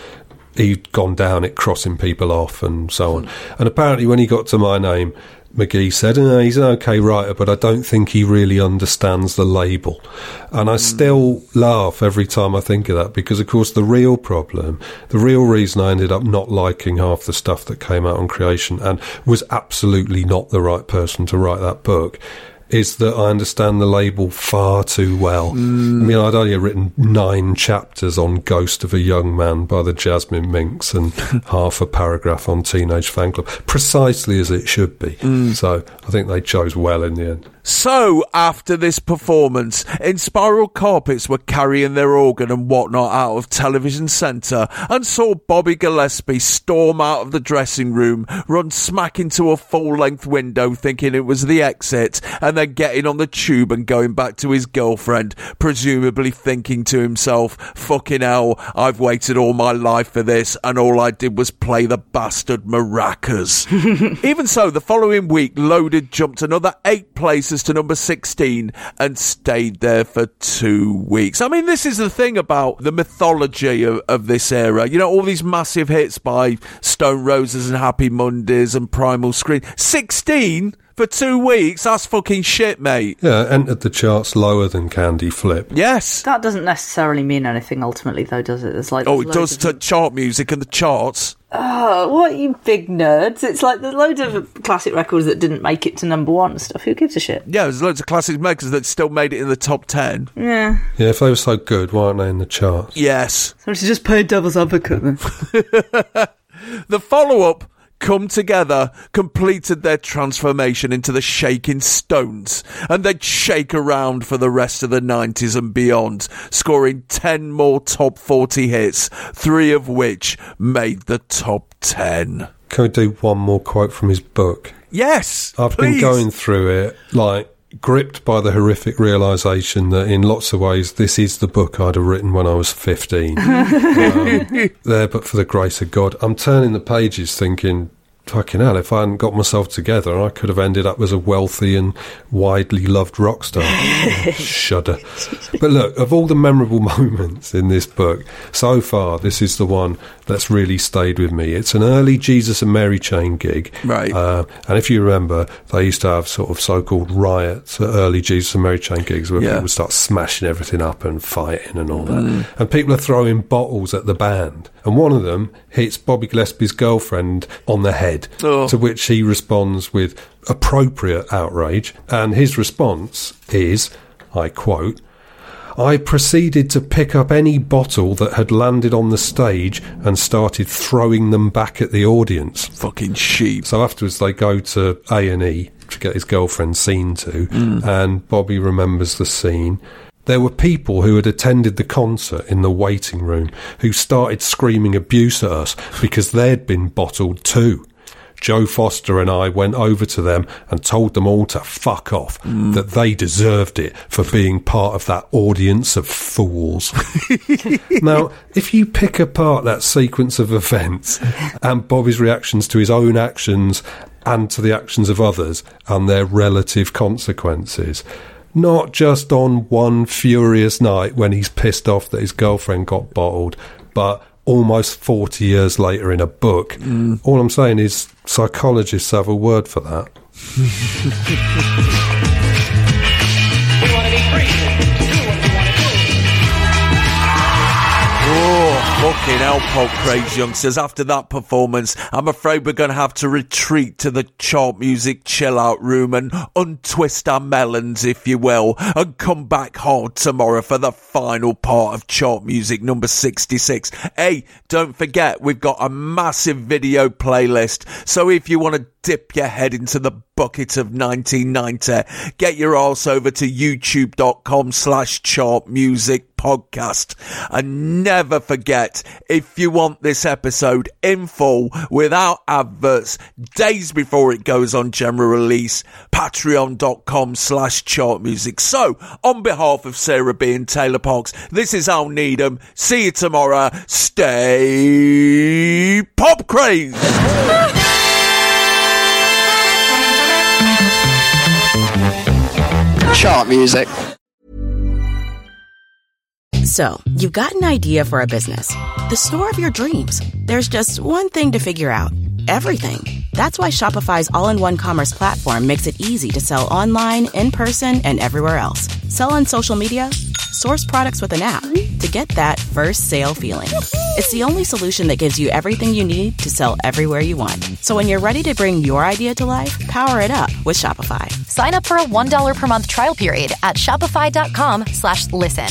he'd gone down it, crossing people off, and so on. And apparently, when he got to my name, McGee said, "No, he's an okay writer, but I don't think he really understands the label." And I still laugh every time I think of that because, of course, the real problem, the real reason I ended up not liking half the stuff that came out on creation and was absolutely not the right person to write that book. Is that I understand the label far too well. I mean, I'd only written nine chapters on Ghost of a Young Man by the Jasmine Minks and half a paragraph on Teenage Fanclub, precisely as it should be. Mm. So I think they chose well in the end. So, after this performance, Inspiral Carpets were carrying their organ and whatnot out of Television Centre and saw Bobby Gillespie storm out of the dressing room, run smack into a full length window thinking it was the exit, and then getting on the tube and going back to his girlfriend, presumably thinking to himself, fucking hell, I've waited all my life for this, and all I did was play the bastard maracas. Even so, the following week, Loaded jumped another eight places to number 16 and stayed there for two weeks. I mean, this is the thing about the mythology of, of this era. You know, all these massive hits by Stone Roses and Happy Mondays and Primal Scream. 16 for two weeks? That's fucking shit, mate. Yeah, entered the charts lower than Candyflip. Yes. That doesn't necessarily mean anything ultimately, though, does it? There's like Oh, it does to chart music and the charts. Oh, what you big nerds! It's like there's loads of classic records that didn't make it to number one and stuff. Who gives a shit? Yeah, there's loads of classic makers that still made it in the top 10. Yeah, Yeah, if they were so good, why aren't they in the charts? Yes. so to just play devil's advocate then. The follow up, Come Together, completed their transformation into the Shaking Stones, and they'd shake around for the rest of the 90s and beyond, scoring 10 more top 40 hits, three of which made the top 10. Can we do one more quote from his book? Yes! I've please. been going through it, like, gripped by the horrific realization that in lots of ways this is the book I'd have written when I was 15. um, there, but for the grace of God. I'm turning the pages thinking, fucking hell, if I hadn't got myself together, I could have ended up as a wealthy and widely loved rock star. Oh, shudder. But look, of all the memorable moments in this book, so far, this is the one that's really stayed with me. It's an early Jesus and Mary Chain gig. Right. Uh, and if you remember, they used to have sort of so-called riots at early Jesus and Mary Chain gigs where Yeah. people would start smashing everything up and fighting and all that. And people are throwing bottles at the band. And one of them hits Bobby Gillespie's girlfriend on the head, Oh. to which he responds with appropriate outrage. And his response is, I quote, I proceeded to pick up any bottle that had landed on the stage and started throwing them back at the audience. Fucking sheep. So afterwards, they go to A and E to get his girlfriend seen to, hmm. and Bobby remembers the scene. There were people who had attended the concert in the waiting room who started screaming abuse at us because they'd been bottled too. Joe Foster and I went over to them and told them all to fuck off, mm. that they deserved it for being part of that audience of fools. now, if you pick apart that sequence of events and Bobby's reactions to his own actions and to the actions of others and their relative consequences, not just on one furious night when he's pissed off that his girlfriend got bottled, but almost 40 years later in a book. Mm. All I'm saying is psychologists have a word for that. fucking hell, Pop Craze youngsters. After that performance, I'm afraid we're going to have to retreat to the chart music chill out room and untwist our melons, if you will, and come back hard tomorrow for the final part of chart music number 66. Hey, don't forget, we've got a massive video playlist. So if you want to dip your head into the bucket of 1990, get your ass over to youtube.com slash chart music podcast. And never forget, if you want this episode in full without adverts, days before it goes on general release, patreon.com slash chart music. So, on behalf of Sarah B and Taylor Parkes, this is Al Needham. See you tomorrow. Stay pop crazy. Chart music. So, you've got an idea for a business. The store of your dreams. There's just one thing to figure out everything. That's why Shopify's all in one commerce platform makes it easy to sell online, in person, and everywhere else. Sell on social media, source products with an app to get that first sale feeling. It's the only solution that gives you everything you need to sell everywhere you want. So, when you're ready to bring your idea to life, power it up with Shopify. Sign up for a $1 per month trial period at shopify.com slash listen.